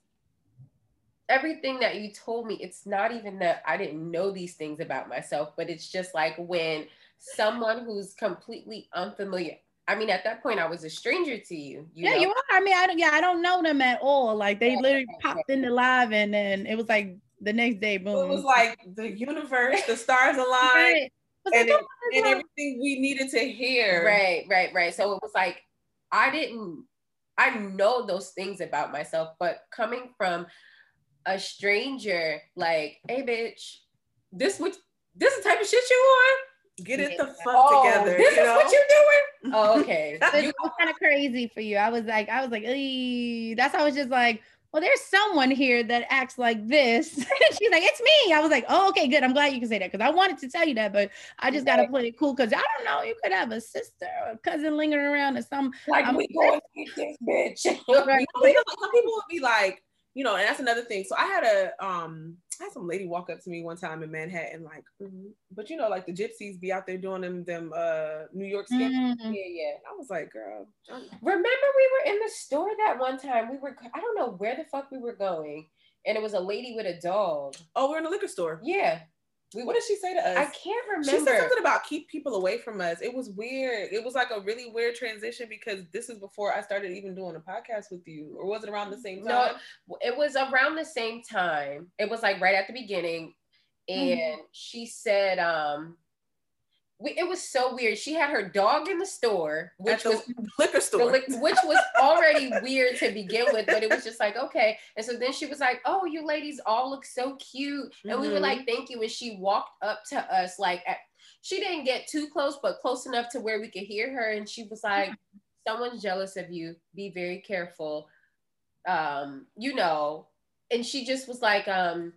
everything that you told me, it's not even that I didn't know these things about myself, but it's just like when someone who's completely unfamiliar. I mean, at that point, I was a stranger to you. you yeah, know? you are. I mean, I don't. Yeah, I don't know them at all. Like they literally popped in the live, and then it was like the next day, boom. It was like the universe, the stars aligned, right. and, it, and everything we needed to hear. Right, right, right. So it was like I didn't. I know those things about myself, but coming from a stranger like, hey bitch, this what this is the type of shit you want? Get it the fuck oh, together. This you is know? what you're doing? [laughs] Oh, okay. [laughs] it was kind of crazy for you. I was like, I was like, that's how I was just like, well, there's someone here that acts like this. [laughs] She's like, it's me. I was like, oh, okay, good. I'm glad you can say that because I wanted to tell you that, but I just gotta play it cool because I don't know. You could have a sister or a cousin lingering around or some. Like I'm, we going to get this bitch. right. Some people would be like, you know, and that's another thing. So I had a um I had some lady walk up to me one time in Manhattan, like, mm-hmm. but you know, like the gypsies be out there doing them them uh New York scams. Mm-hmm. Yeah, yeah. I was like, girl. I'm... Remember we were in the store that one time. We were I don't know where the fuck we were going, and it was a lady with a dog. Oh, we're in a liquor store. Yeah. What did she say to us? I can't remember. She said something about keep people away from us. It was weird. It was like a really weird transition because this is before I started even doing a podcast with you, or was it around the same time? No, it was around the same time. It was like right at the beginning, and mm-hmm. she said, um, we, it was so weird. She had her dog in the store, which the was liquor store, the, which was already weird to begin with. But it was just like okay. And so then she was like, "Oh, you ladies all look so cute," and mm-hmm. we were mm-hmm. like, "Thank you." And she walked up to us like, at, she didn't get too close, but close enough to where we could hear her. And she was like, "Someone's jealous of you. Be very careful." Um, you know. And she just was like, um,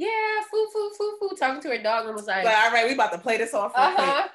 yeah, foo, foo, foo, foo, talking to her dog and was like, all right, we about to play this off. Uh-huh.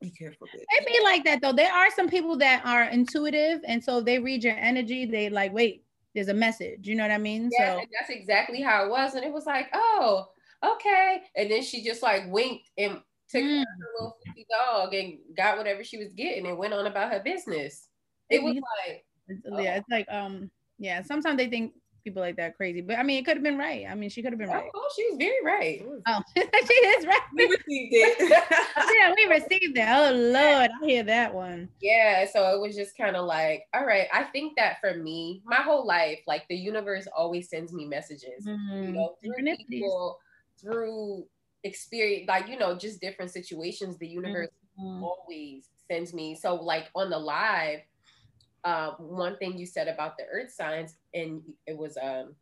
Be careful. Bitch. It be like that though. There are some people that are intuitive, and so they read your energy. They like, wait, there's a message. You know what I mean? Yeah, so that's exactly how it was, and it was like, oh, okay. And then she just like winked, and took Mm. her little fluffy dog and got whatever she was getting and went on about her business. It was like, It's, yeah, it's like um, yeah. Sometimes they think people like that crazy, but I mean, it could have been right. I mean, she could have been right. oh, she was very right. Oh, [laughs] she is right. we received it. [laughs] [laughs] yeah, we received it. Oh Lord, I hear that one. Yeah, so it was just kind of like, all right. I think that for me, my whole life, like the universe always sends me messages. You Mhm. know, through people, through experience, like you know, just different situations. The universe Mhm. always sends me. So like on the live, um, one thing you said about the earth signs, and it was um,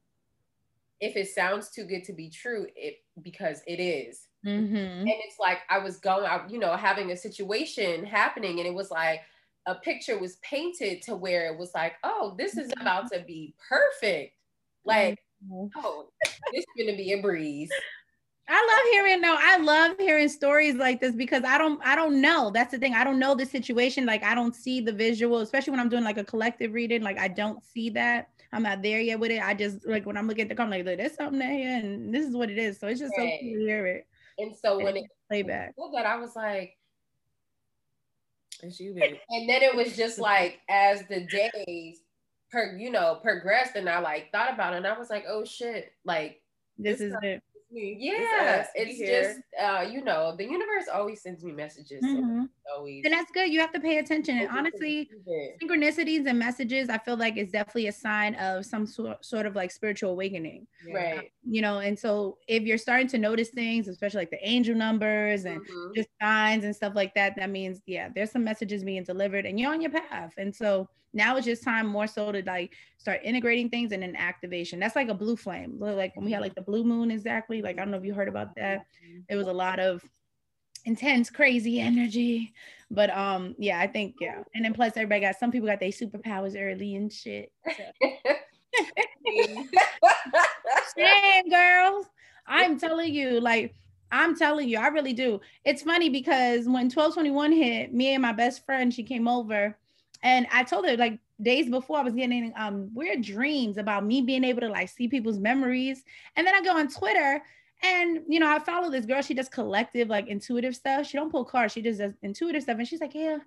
if it sounds too good to be true, it because it is. Mhm. And it's like I was going out, you know, having a situation happening, and it was like a picture was painted to where it was like, oh, this is about to be perfect. Like, Mhm. oh, [laughs] this is gonna be a breeze. I love hearing no, I love hearing stories like this because I don't I don't know. That's the thing. I don't know the situation. Like I don't see the visual, especially when I'm doing like a collective reading. Like I don't see that. I'm not there yet with it. I just like when I'm looking at the comment, like, look, there's something there and this is what it is. So it's just so Right. cool to hear it. And so when it [laughs] playback. that, I was like, It's you, baby. and then it was just like as the days per you know progressed, and I like thought about it, and I was like, oh shit, like This It's is it. Yeah. We it's just uh, you know, the universe always sends me messages. So Mhm. it's always And that's good. You have to pay attention. And honestly, synchronicities and messages, I feel like is definitely a sign of some sort sort of like spiritual awakening. Right. You know, and so if you're starting to notice things, especially like the angel numbers and Mhm. just signs and stuff like that, that means yeah, there's some messages being delivered and you're on your path. And so now it's just time more so to like start integrating things and then activation. That's like a blue flame. Like when we had like the blue moon exactly. Like I don't know if you heard about that. It was a lot of intense, crazy energy. But um, yeah, I think yeah. And then plus everybody got some people got their superpowers early and shit. [laughs] Shame, girls. I'm telling you, like, I'm telling you, I really do. It's funny because when 1221 hit, me and my best friend, she came over and I told her like days before I was getting um weird dreams about me being able to like see people's memories. And then I go on Twitter and you know, I follow this girl, she does collective, like intuitive stuff. She don't pull cards, she just does intuitive stuff. And she's like, Yeah,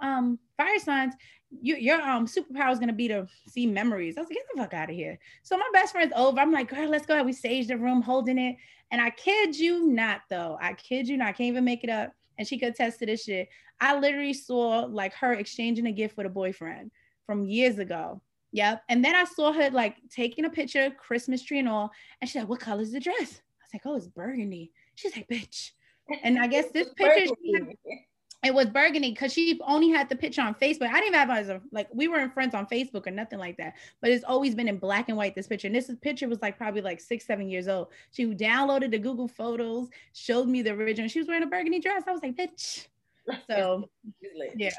um, fire signs, you, your um superpower is gonna be to see memories. I was like, get the fuck out of here. So my best friend's over. I'm like, girl, let's go. Ahead. We staged the room holding it. And I kid you not, though. I kid you not. I can't even make it up. And she could attest to this shit. I literally saw like her exchanging a gift with a boyfriend from years ago. Yep. And then I saw her like taking a picture, Christmas tree and all. And she's like, what color is the dress? I was like, oh, it's burgundy. She's like, bitch. And I guess [laughs] this picture, she had- it was burgundy because she only had the picture on Facebook. I didn't even have as a like we weren't friends on Facebook or nothing like that. But it's always been in black and white. This picture and this picture was like probably like six, seven years old. She downloaded the Google Photos, showed me the original. She was wearing a burgundy dress. I was like, bitch. [laughs] So yeah.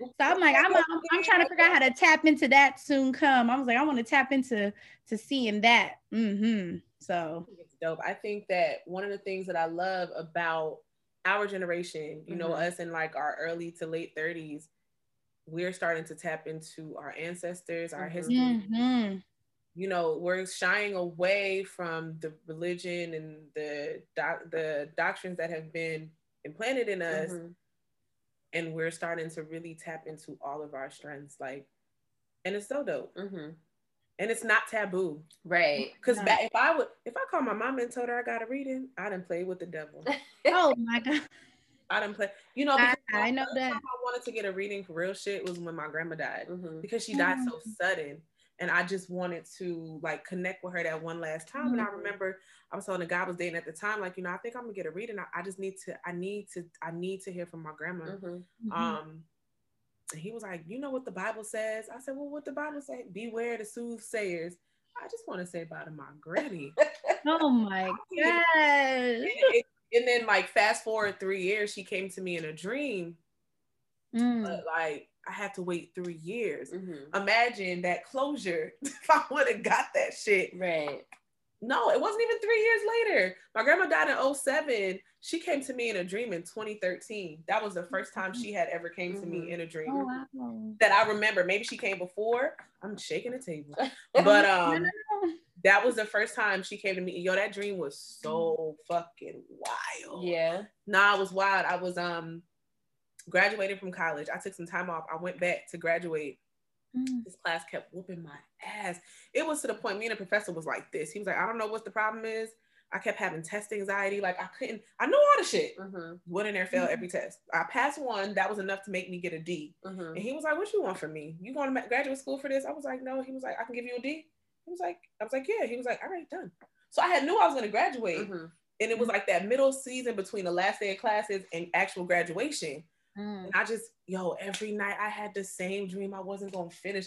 So I'm like, I'm I'm, I'm trying to figure out how to tap into that soon. Come. I was like, I want to tap into to seeing that. Mm-hmm. So It's dope. I think that one of the things that I love about our generation, you know, Mhm. us in like our early to late 30s, we're starting to tap into our ancestors, our Mhm. history. mhm. You know, we're shying away from the religion and the doc- the doctrines that have been implanted in us, Mhm. and we're starting to really tap into all of our strengths. Like, and it's so dope, Mhm. And it's not taboo. Right. Because No. if I would if I called my mom and told her I got a reading, I didn't play with the devil. [laughs] Oh my god. I didn't play. You know, I, because I know that. time I wanted to get a reading for real shit was when my grandma died Mhm. because she died so Mm. sudden, and I just wanted to like connect with her that one last time. And I Mhm. remember I was telling the guy I was dating at the time, like you know, I think I'm gonna get a reading. I, I just need to. I need to. I need to hear from my grandma. Mhm. Mhm. Um, and he was like, you know what the Bible says? I said, well, what the Bible say? Beware the soothsayers. I just want to say about my granny. [laughs] Oh my [laughs] god. and, and then like fast forward three years, she came to me in a dream, Mm. but like I had to wait three years. Mhm. Imagine that closure [laughs] if I would have got that shit. Right. No, it wasn't even three years later. My grandma died in 07. She came to me in a dream in 2013. That was the first time she had ever came to me Mhm. in a dream. Oh wow. That I remember. Maybe she came before. I'm shaking the table. [laughs] But um that was the first time she came to me. Yo, that dream was so fucking wild. Yeah. Nah, it was wild. I was um graduating from college. I took some time off. I went back to graduate. Mm. This class kept whooping my ass. It was to the point me and the professor was like this. He was like, I don't know what the problem is. I kept having test anxiety. Like I couldn't, I know all the shit. Mm-hmm. Went in there, failed every test. I passed one. That was enough to make me get a D. Mm-hmm. And he was like, "What you want from me? You going to graduate school for this?" I was like, "No." He was like, "I can give you a D." He was like, "I was like, yeah." He was like, "All right, done." So I had knew I was going to graduate, Mm-hmm. and it was like that middle season between the last day of classes and actual graduation. Mm. And I just, yo, every night I had the same dream. I wasn't going to finish,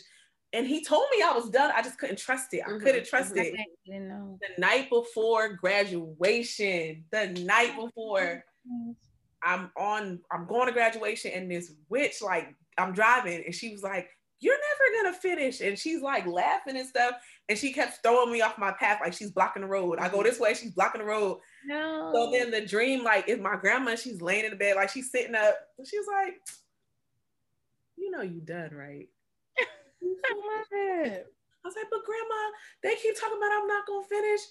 and he told me I was done. I just couldn't trust it. I Mhm, couldn't trust it. Didn't know. The night before graduation, the night before. I'm on, I'm going to graduation, and this witch, like, I'm driving, and she was like, You're never gonna finish. And she's like laughing and stuff. And she kept throwing me off my path, like she's blocking the road. I go this way, she's blocking the road. No. So then the dream, like, is my grandma, she's laying in the bed, like she's sitting up. And she's like, You know, you done, right? I love it. I was like, But grandma, they keep talking about I'm not gonna finish.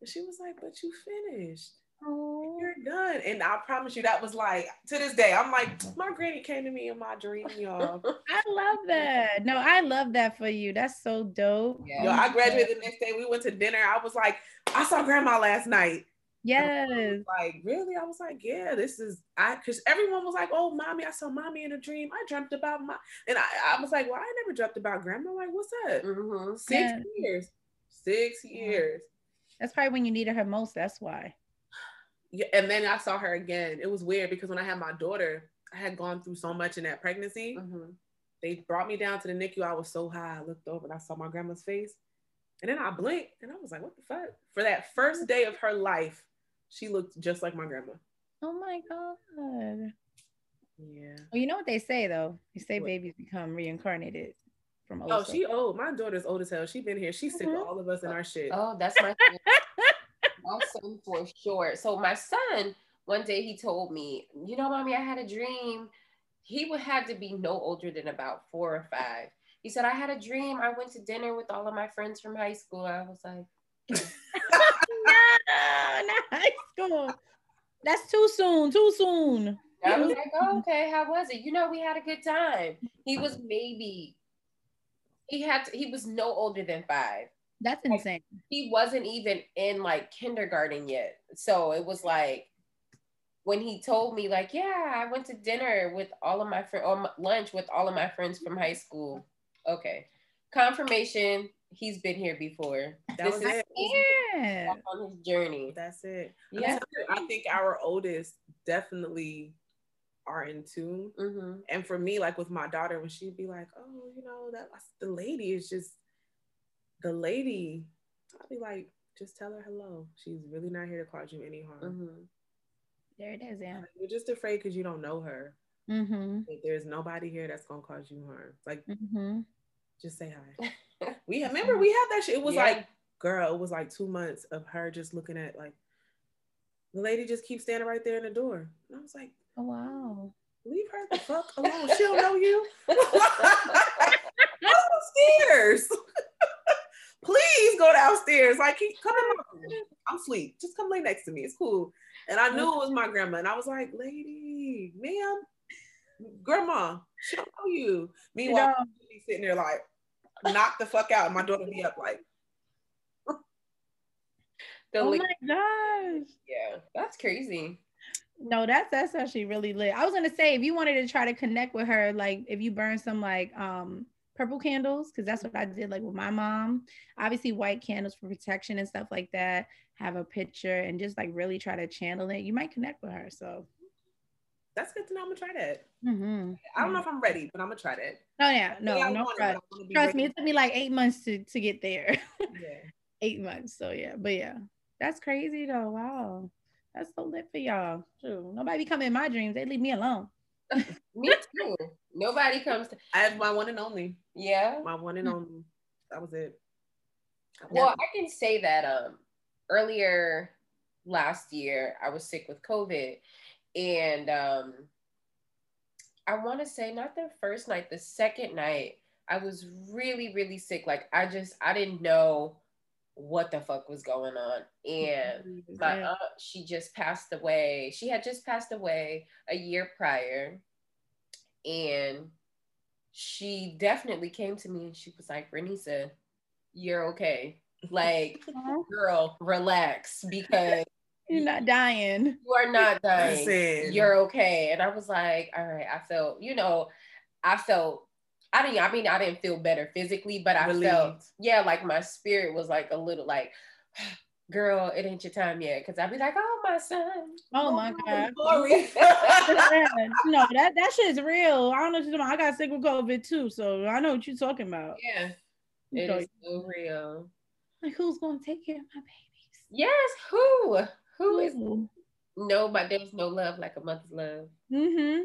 And she was like, But you finished. Oh. You're done. And I promise you, that was like to this day. I'm like, my granny came to me in my dream, y'all. [laughs] I love that. No, I love that for you. That's so dope. Yeah. Yo, I graduated the next day. We went to dinner. I was like, I saw grandma last night. Yes. Like, really? I was like, yeah, this is I because everyone was like, oh, mommy, I saw mommy in a dream. I dreamt about my and I, I was like, well, I never dreamt about grandma. Like, what's up? Mm-hmm. Six Yeah. years. Six years. That's probably when you needed her most. That's why. Yeah, and then I saw her again. It was weird because when I had my daughter, I had gone through so much in that pregnancy. Mm-hmm. They brought me down to the NICU. I was so high. I looked over and I saw my grandma's face. And then I blinked and I was like, what the fuck? For that first day of her life, she looked just like my grandma. Oh my God. Yeah. Well, you know what they say though? They say What? babies become reincarnated from Oh, Osa. she old. My daughter's old as hell. She been here. She's sick of Mhm. all of us and our shit. Oh, that's my my son for sure. So my son, one day he told me, you know, mommy, I had a dream. He would have to be no older than about four or five. He said, I had a dream. I went to dinner with all of my friends from high school. I was like, no, [laughs] [laughs] [laughs] not high school. That's too soon. Too soon. I was like, oh, okay, how was it? You know, we had a good time. He was maybe he had to, he was no older than five. That's insane. He wasn't even in like kindergarten yet. So it was like when he told me, like, yeah, I went to dinner with all of my friends or lunch with all of my friends from high school. Okay. Confirmation, he's been here before. That this was is it. Yeah. on his journey. That's it. Yeah. I think our oldest definitely are in tune. Mm-hmm. And for me, like with my daughter, when she'd be like, "Oh, you know, that the lady is just the lady," I'd be like, "Just tell her hello. She's really not here to cause you any harm. Mm-hmm. There it is. Yeah. You're just afraid because you don't know her. Mm-hmm. Like, there's nobody here that's gonna cause you harm. Like, Mm-hmm. just say hi." [laughs] [laughs] we remember we had that shit. It was Yeah. like, girl, it was like two months of her just looking at like the lady just keeps standing right there in the door. And I was like, Oh wow. leave her the fuck alone. She don't know you. [laughs] [laughs] go downstairs. Please go downstairs. Like, keep, come in my room. I'm asleep. Just come lay next to me. It's cool. And I knew it was my grandma. And I was like, lady, ma'am, grandma, she don't know you. Meanwhile, know. she'd be sitting there like, knock the fuck out. And my daughter be up like, The Oh li- my gosh. yeah, that's crazy. No, that's that's actually really lit. I was gonna say if you wanted to try to connect with her, like if you burn some like um purple candles, because that's what I did like with my mom. Obviously, white candles for protection and stuff like that. Have a picture and just like really try to channel it. You might connect with her. So that's good to know. I'm gonna try that. mhm. I don't know if I'm ready, but I'm gonna try that. Oh yeah, no, Yeah, no want it, rush. but I wanna be Trust me, it took me like eight months to to get there. Yeah. [laughs] eight months. So yeah, but yeah, that's crazy though. Wow, that's so lit for y'all. True. Nobody be coming in my dreams. They leave me alone. [laughs] Me too. Nobody comes to I have my one and only. yeah. My one and only. That was it. Well, I can say that um earlier last year I was sick with COVID and um I want to say not the first night, the second night I was really really sick like I just I didn't know what the fuck was going on. And [laughs] my aunt, she just passed away. She had just passed away a year prior. And she definitely came to me and she was like, Renisa, you're okay. Like, [laughs] girl, relax because you're not dying. You are not dying. Listen. You're okay. And I was like, all right, I felt, you know, I felt I didn't I mean I didn't feel better physically, but I Relieved. felt yeah, like my spirit was like a little like [sighs] girl, it ain't your time yet. Cause I'd be like, oh my son. Oh my God. [laughs] [laughs] [laughs] no, that, that shit is real. I don't know what you're talking about. I got sick with COVID too. So I know what you're talking about. Yeah. It so, is so real. Like who's gonna take care of my babies? Yes, who? Who is no, but there's no love like a mother's love. Mm-hmm.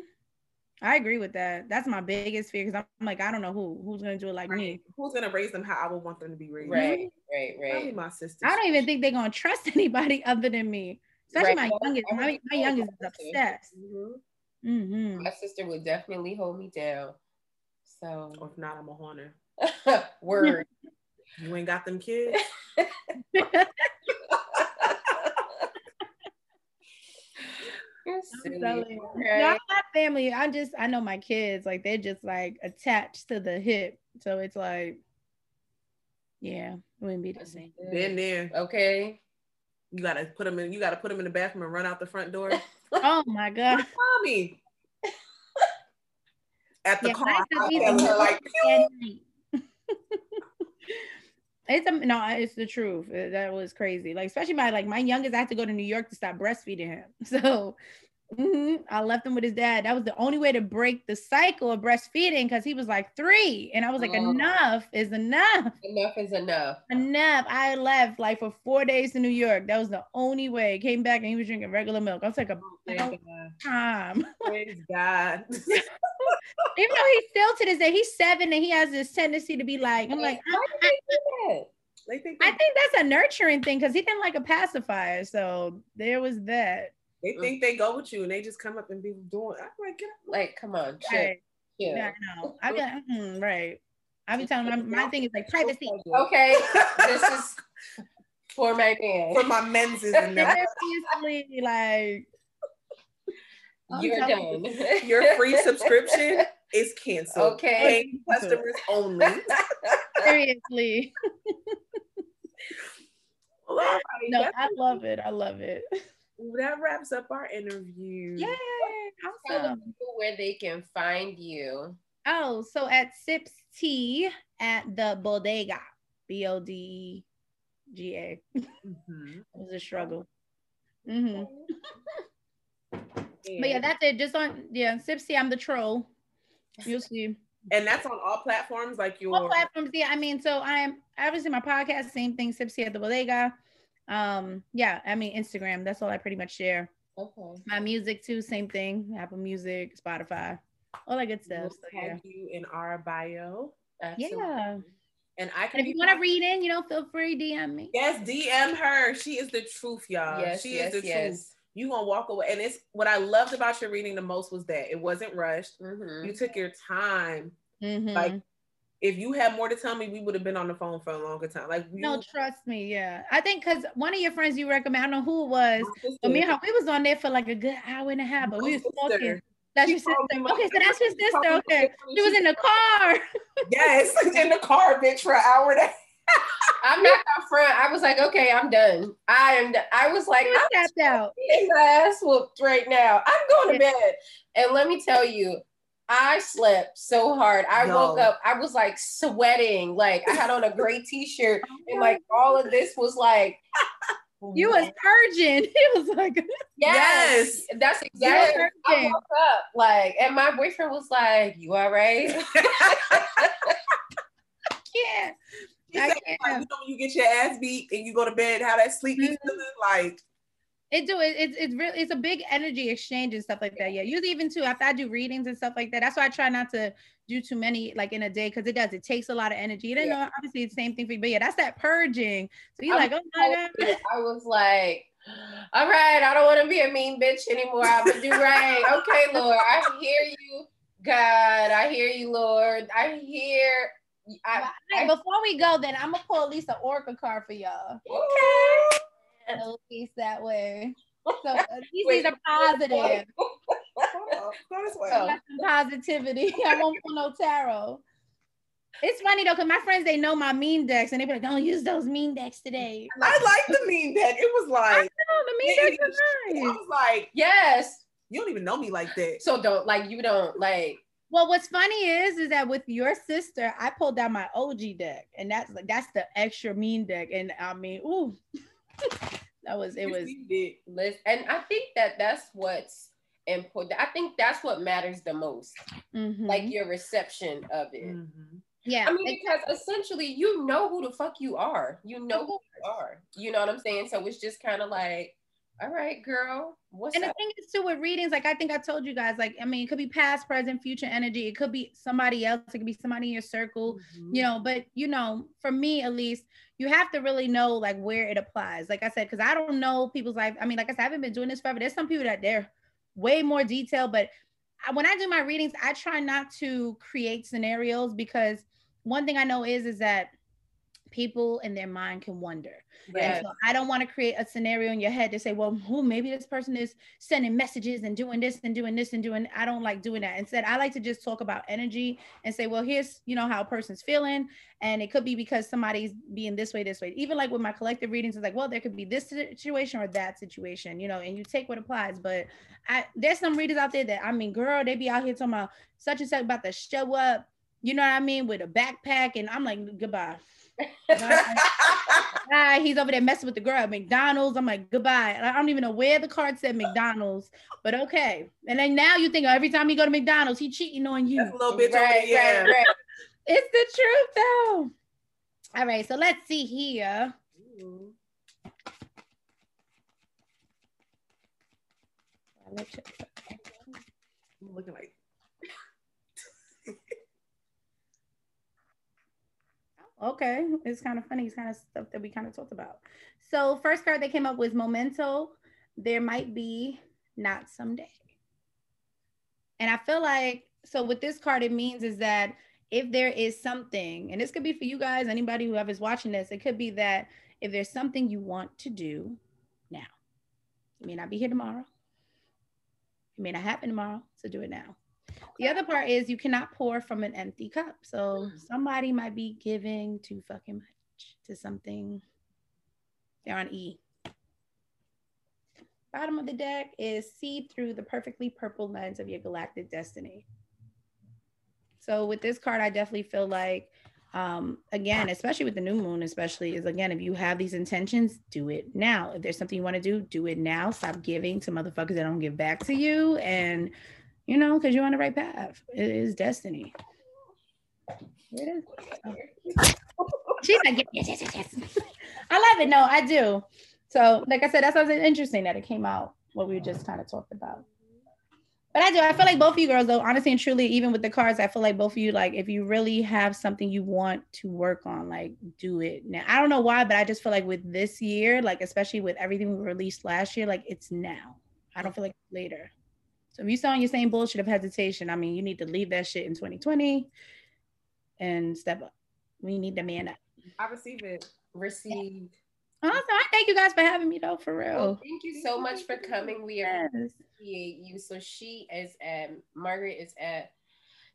I agree with that. That's my biggest fear because I'm like, I don't know who who's gonna do it like right. me. Who's gonna raise them how I would want them to be raised? Right, right, right. Probably my sister. I don't even think they're gonna trust [laughs] anybody other than me. Especially right. my youngest. My, my youngest is obsessed. Mm-hmm. Mm-hmm. My sister would definitely hold me down. So, or if not, I'm a haunter. [laughs] Word. [laughs] you ain't got them kids. I'm telling Not my family. I just I know my kids like they're just like attached to the hip, so it's like, yeah, it wouldn't be the same. Been there. Okay. You gotta put them in. You gotta put them in the bathroom and run out the front door. [laughs] oh my god, mommy. [laughs] At the yeah, car, I like. It's a, no, it's the truth. That was crazy. Like especially my like my youngest, I had to go to New York to stop breastfeeding him. [laughs] So mm-hmm, I left him with his dad. That was the only way to break the cycle of breastfeeding because he was like three, and I was like, oh. enough is enough. Enough is enough. Enough. I left like for four days to New York. That was the only way. Came back and he was drinking regular milk. I was like a oh, time. [laughs] Praise God. [laughs] Even though he's still to this day, he's seven and he has this tendency to be like, I'm like, I, I, I think that's a nurturing thing because he didn't like a pacifier. So there was that. They think they go with you and they just come up and be doing. I'm like, get up. like, come on, right. Yeah, yeah no, I be like, mm, right. I be telling my, my thing is like privacy. Okay, [laughs] this is for my man. For my men's is. [laughs] Seriously, like you're done. Your free subscription is canceled. Okay. Paying customers only. [laughs] Seriously. well, no, I love it. I love it. That wraps up our interview. Yay! Awesome. Tell where they can find you. Oh, so at Sips Tea at the Bodega, B O D G A. Mm-hmm. It was a struggle. Mm-hmm. [laughs] But yeah, that's it. Just on yeah, Sipsy, I'm the troll. You'll see. And that's on all platforms, like your all platforms. Yeah, I mean, so I am obviously my podcast, same thing, Sips Tea at the Bodega. Um, yeah, I mean Instagram. That's all I pretty much share. Okay. My music too, same thing. Apple Music, Spotify, all that good stuff. We'll so, yeah. you in our bio. Absolutely. Yeah. And I can. And if you want to read in, you know, feel free DM me. Yes, DM her. She is the truth, y'all. Yes, she yes, is the yes. truth you gonna walk away. And it's what I loved about your reading the most was that it wasn't rushed. Mm-hmm. You took your time. Mm-hmm. Like if you had more to tell me, we would have been on the phone for a longer time. Like you, no, trust me, yeah. I think because one of your friends you recommend, I don't know who it was, but me and her, we was on there for like a good hour and a half, but my we was talking. That's she your sister. Okay, so that's your sister. Okay, she was in the car. yes, [laughs] in the car, bitch, for an hour and a half. I'm not up front. I was like, okay, I'm done. I am. I was like, I'm tapped out. My ass whooped right now. I'm going to bed. And let me tell you, I slept so hard. I Yo. woke up. I was like sweating. Like I had on a gray t-shirt, [laughs] and like all of this was like. [laughs] You was purging. [laughs] It was like yes, yes. that's exactly. I woke up like, and my boyfriend was like, "You all right?" yeah, you, like, you know, when you get your ass beat and you go to bed, how that sleep mm-hmm. feeling like. It do it. It's it's really it's a big energy exchange and stuff like that. Yeah, usually even too after I do readings and stuff like that. That's why I try not to do too many like in a day because it does. It takes a lot of energy. You yeah. know, obviously it's the same thing for you, but yeah, that's that purging. So you're like, oh my god. I was like, [gasps] all right, I don't want to be a mean bitch anymore. I'm gonna do right. [laughs] okay, Lord, I hear you, God. I hear you, Lord. I hear I, right, before we go, then I'm gonna pull at least an oracle card for y'all. At least that way. So at least Wait. these are [laughs] positive. Hold on, go this way. Oh. Some positivity. [laughs] I won't pull no tarot. It's funny though, because my friends they know my mean decks and they be like, "Don't use those mean decks today." I like the mean deck. It was I like, know the mean Yeah, decks I are nice. was like, yes. you don't even know me like that. So don't like you don't like Well, what's funny is, is that with your sister, I pulled out my OG deck, and that's like that's the extra mean deck, and I mean, ooh, [laughs] [laughs] that was it was You list and I think that that's what's important. I think that's what matters the most. mhm. Like your reception of it. Mhm. yeah. I mean, because essentially you know who the fuck you are. You know who you are. You know what I'm saying? So it's just kind of like, all right, girl, what's and the thing is too with readings, like I think I told you guys, like I mean, it could be past, present, future energy. It could be somebody else. It could be somebody in your circle. Mhm. you know but you know for me at least you have to really know like where it applies like i said because i don't know people's life i mean like i said i haven't been doing this forever there's some people that they're way more detailed but I, when i do my readings i try not to create scenarios because one thing i know is is that people in their mind can wonder and so I don't want to create a scenario in your head to say, well, who maybe this person is sending messages and doing this and doing this and doing. I don't like doing that. Instead, I like to just talk about energy and say, well, here's you know how a person's feeling, and it could be because somebody's being this way, this way. Even like with my collective readings, it's like, well, there could be this situation or that situation, you know, and you take what applies. But I there's some readers out there that I mean, girl, they be out here talking about such and such about to show up. You know what I mean with a backpack, and I'm like, goodbye. Hi, he's over there messing with the girl at McDonald's. I'm like, goodbye. And I don't even know where the card said McDonald's, but okay. And then now you think oh, every time you go to McDonald's, he cheating on you. That's a little bitch right, over there. right, right. It's the truth though. All right, so let's see here. Mhm. I'm looking like Okay, it's kind of funny. It's kind of stuff that we kind of talked about. So first card they came up was Memento. There might be not someday. And I feel like so with this card, it means is that if there is something, and this could be for you guys, anybody who is watching this, it could be that if there's something you want to do now, it may not be here tomorrow. It may not happen tomorrow, so do it now. The other part is you cannot pour from an empty cup. So somebody might be giving too fucking much to something. They're on E. Bottom of the deck is see through the perfectly purple lens of your galactic destiny. So with this card, I definitely feel like, um, again, especially with the new moon, especially is again, if you have these intentions, do it now. If there's something you want to do, do it now. Stop giving to motherfuckers that don't give back to you, and you know, because you're on the right path. It is destiny. Here it is. [laughs] She's like, yes, yes, yes, yes. I love it. No, I do. So, like I said, that's what's interesting that it came out what we just kind of talked about. But I do. I feel like both of you girls, though, honestly and truly, even with the cards, I feel like both of you, like, if you really have something you want to work on, like, do it now. I don't know why, but I just feel like with this year, like, especially with everything we released last year, like, it's now. I don't feel like later. So if you sound your same bullshit of hesitation, I mean, you need to leave that shit in 2020 and step up. We need to man up. I receive it. Received. Awesome. I thank you guys for having me though, for Well, real. thank you so much for coming. We Yes. appreciate you. So she is at Margaret is at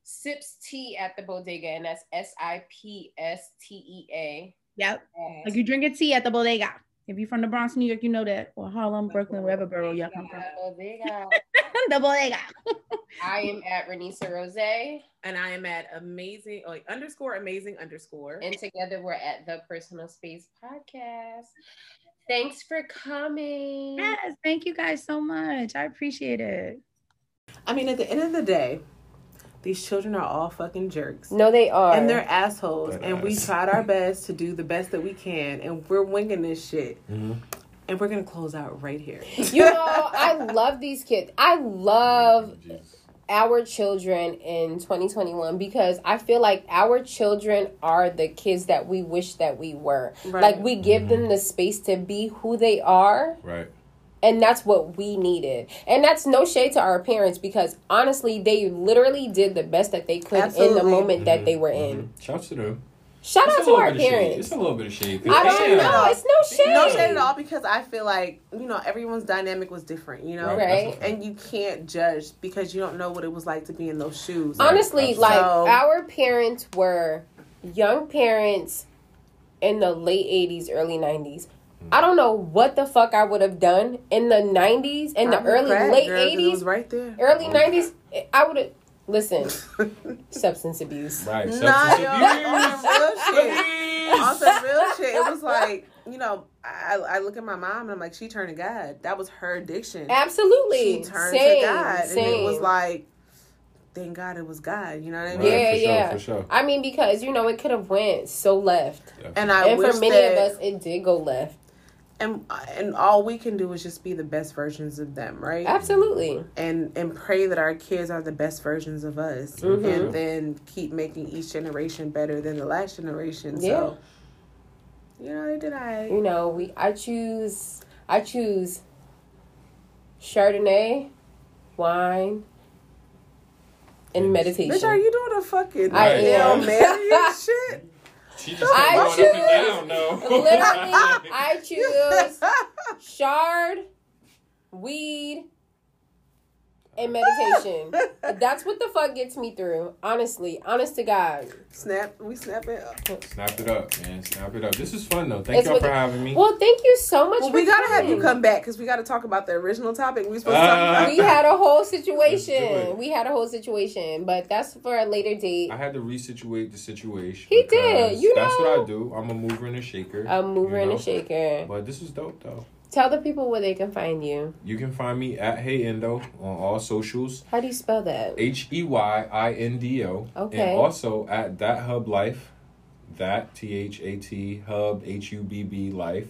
Sips Tea at the bodega, and that's S I P S T E A. Yep. Like you drinking tea at the bodega. If you're from the Bronx, New York, you know that. Or Harlem, Brooklyn, wherever borough y'all come from. Bodega. [laughs] the bodega. [laughs] I am at Ranessa Rose, And I am at amazing, like underscore amazing underscore. and together we're at the Personal Space Podcast. Thanks for coming. Yes, thank you guys so much. I appreciate it. I mean, at the end of the day, these children are all fucking jerks. No, they are. And they're assholes. Dead And we tried our best to do the best that we can. And we're winging this shit. Mhm. And we're going to close out right here. [laughs] you know, I love these kids. I love Jesus. our children in 2021 because I feel like our children are the kids that we wish that we were. Right. Like we give them the space to be who they are Right. and that's what we needed and that's no shade to our parents because honestly they literally did the best that they could in the moment that Mhm, they were in mhm. Shouts to them. Shout It's out to our bit of shade. parents It's a little bit of shade. i don't Damn. know it's no shade No shade at all because I feel like you know everyone's dynamic was different. You know, Right. Right. That's a fact. and you can't judge because you don't know what it was like to be in those shoes. Honestly Absolutely. like So- our parents were young parents in the late 80s early 90s i don't know what the fuck i would have done in the 90s and the Probably early crack, late girl, 'cause It 80s was right there. early 90s i would have listen [laughs] substance abuse Right. Nah, substance yo, abuse. on some real shit. On some real shit, it was like you know. I, I look at my mom and I'm like, she turned to God. That was her addiction. absolutely She turned same, to God, same. and it was like, thank God it was God. You know what I mean? Yeah, for sure, yeah. For sure. i mean because you know it could have went so left And I and wish for many that, of us it did go left and and all we can do is just be the best versions of them, right? absolutely and and pray that our kids are the best versions of us Mhm. and then keep making each generation better than the last generation Yeah. so you know they did I you know, we I choose I choose Chardonnay, wine, and Yes. meditation. bitch are you doing a fucking I Hail am. Mary and [laughs] shit She just I going up choose- and down, though. Literally, [laughs] I choose shard, weed, and meditation. That's what the fuck gets me through. Honestly, honest to God. snap we snap it up Snap it up, man. Snap it up. This is fun though. Thank It's y'all what- for having me. Well, thank you so much. well, for we gotta have you come back because we gotta talk about the original topic we supposed to Uh, talk about We had a whole situation. We had a whole situation, but that's for a later date. I had to resituate the situation. He did, because you That's what I do. I'm a mover and a shaker. A mover you and a shaker. But this is dope though. Tell the people where they can find you. You can find me at Hey Indo on all socials. How do you spell that? H E Y I N D O. Okay. And also at That Hubb Life. That T H A T Hub H U B B Life.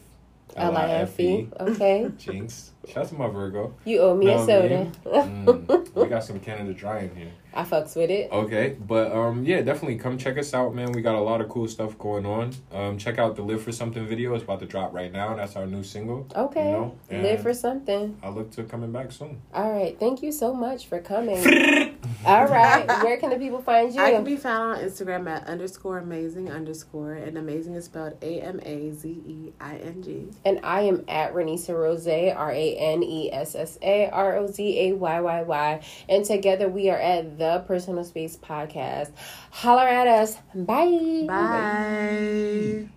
L I F E. Okay. [laughs] Jinx. Shout out to my Virgo. You owe me a soda. [laughs] Mm, we got some Canada Dry in here. I fucks with it. Okay, but um, yeah, definitely come check us out, man. We got a lot of cool stuff going on. Um, check out the Live for Something video. It's about to drop right now. That's our new single. Okay. You know, Live for something. I look to coming back soon. All right. Thank you so much for coming. All right. Where can the people find you? I can be found on Instagram at underscore amazing underscore and amazing is spelled A M A Z E I N G. and I am at Ranessa Rose, R A N E S S A R O Z A Y Y Y. And together we are at the Personal Space Podcast. Holler at us. Bye. Bye.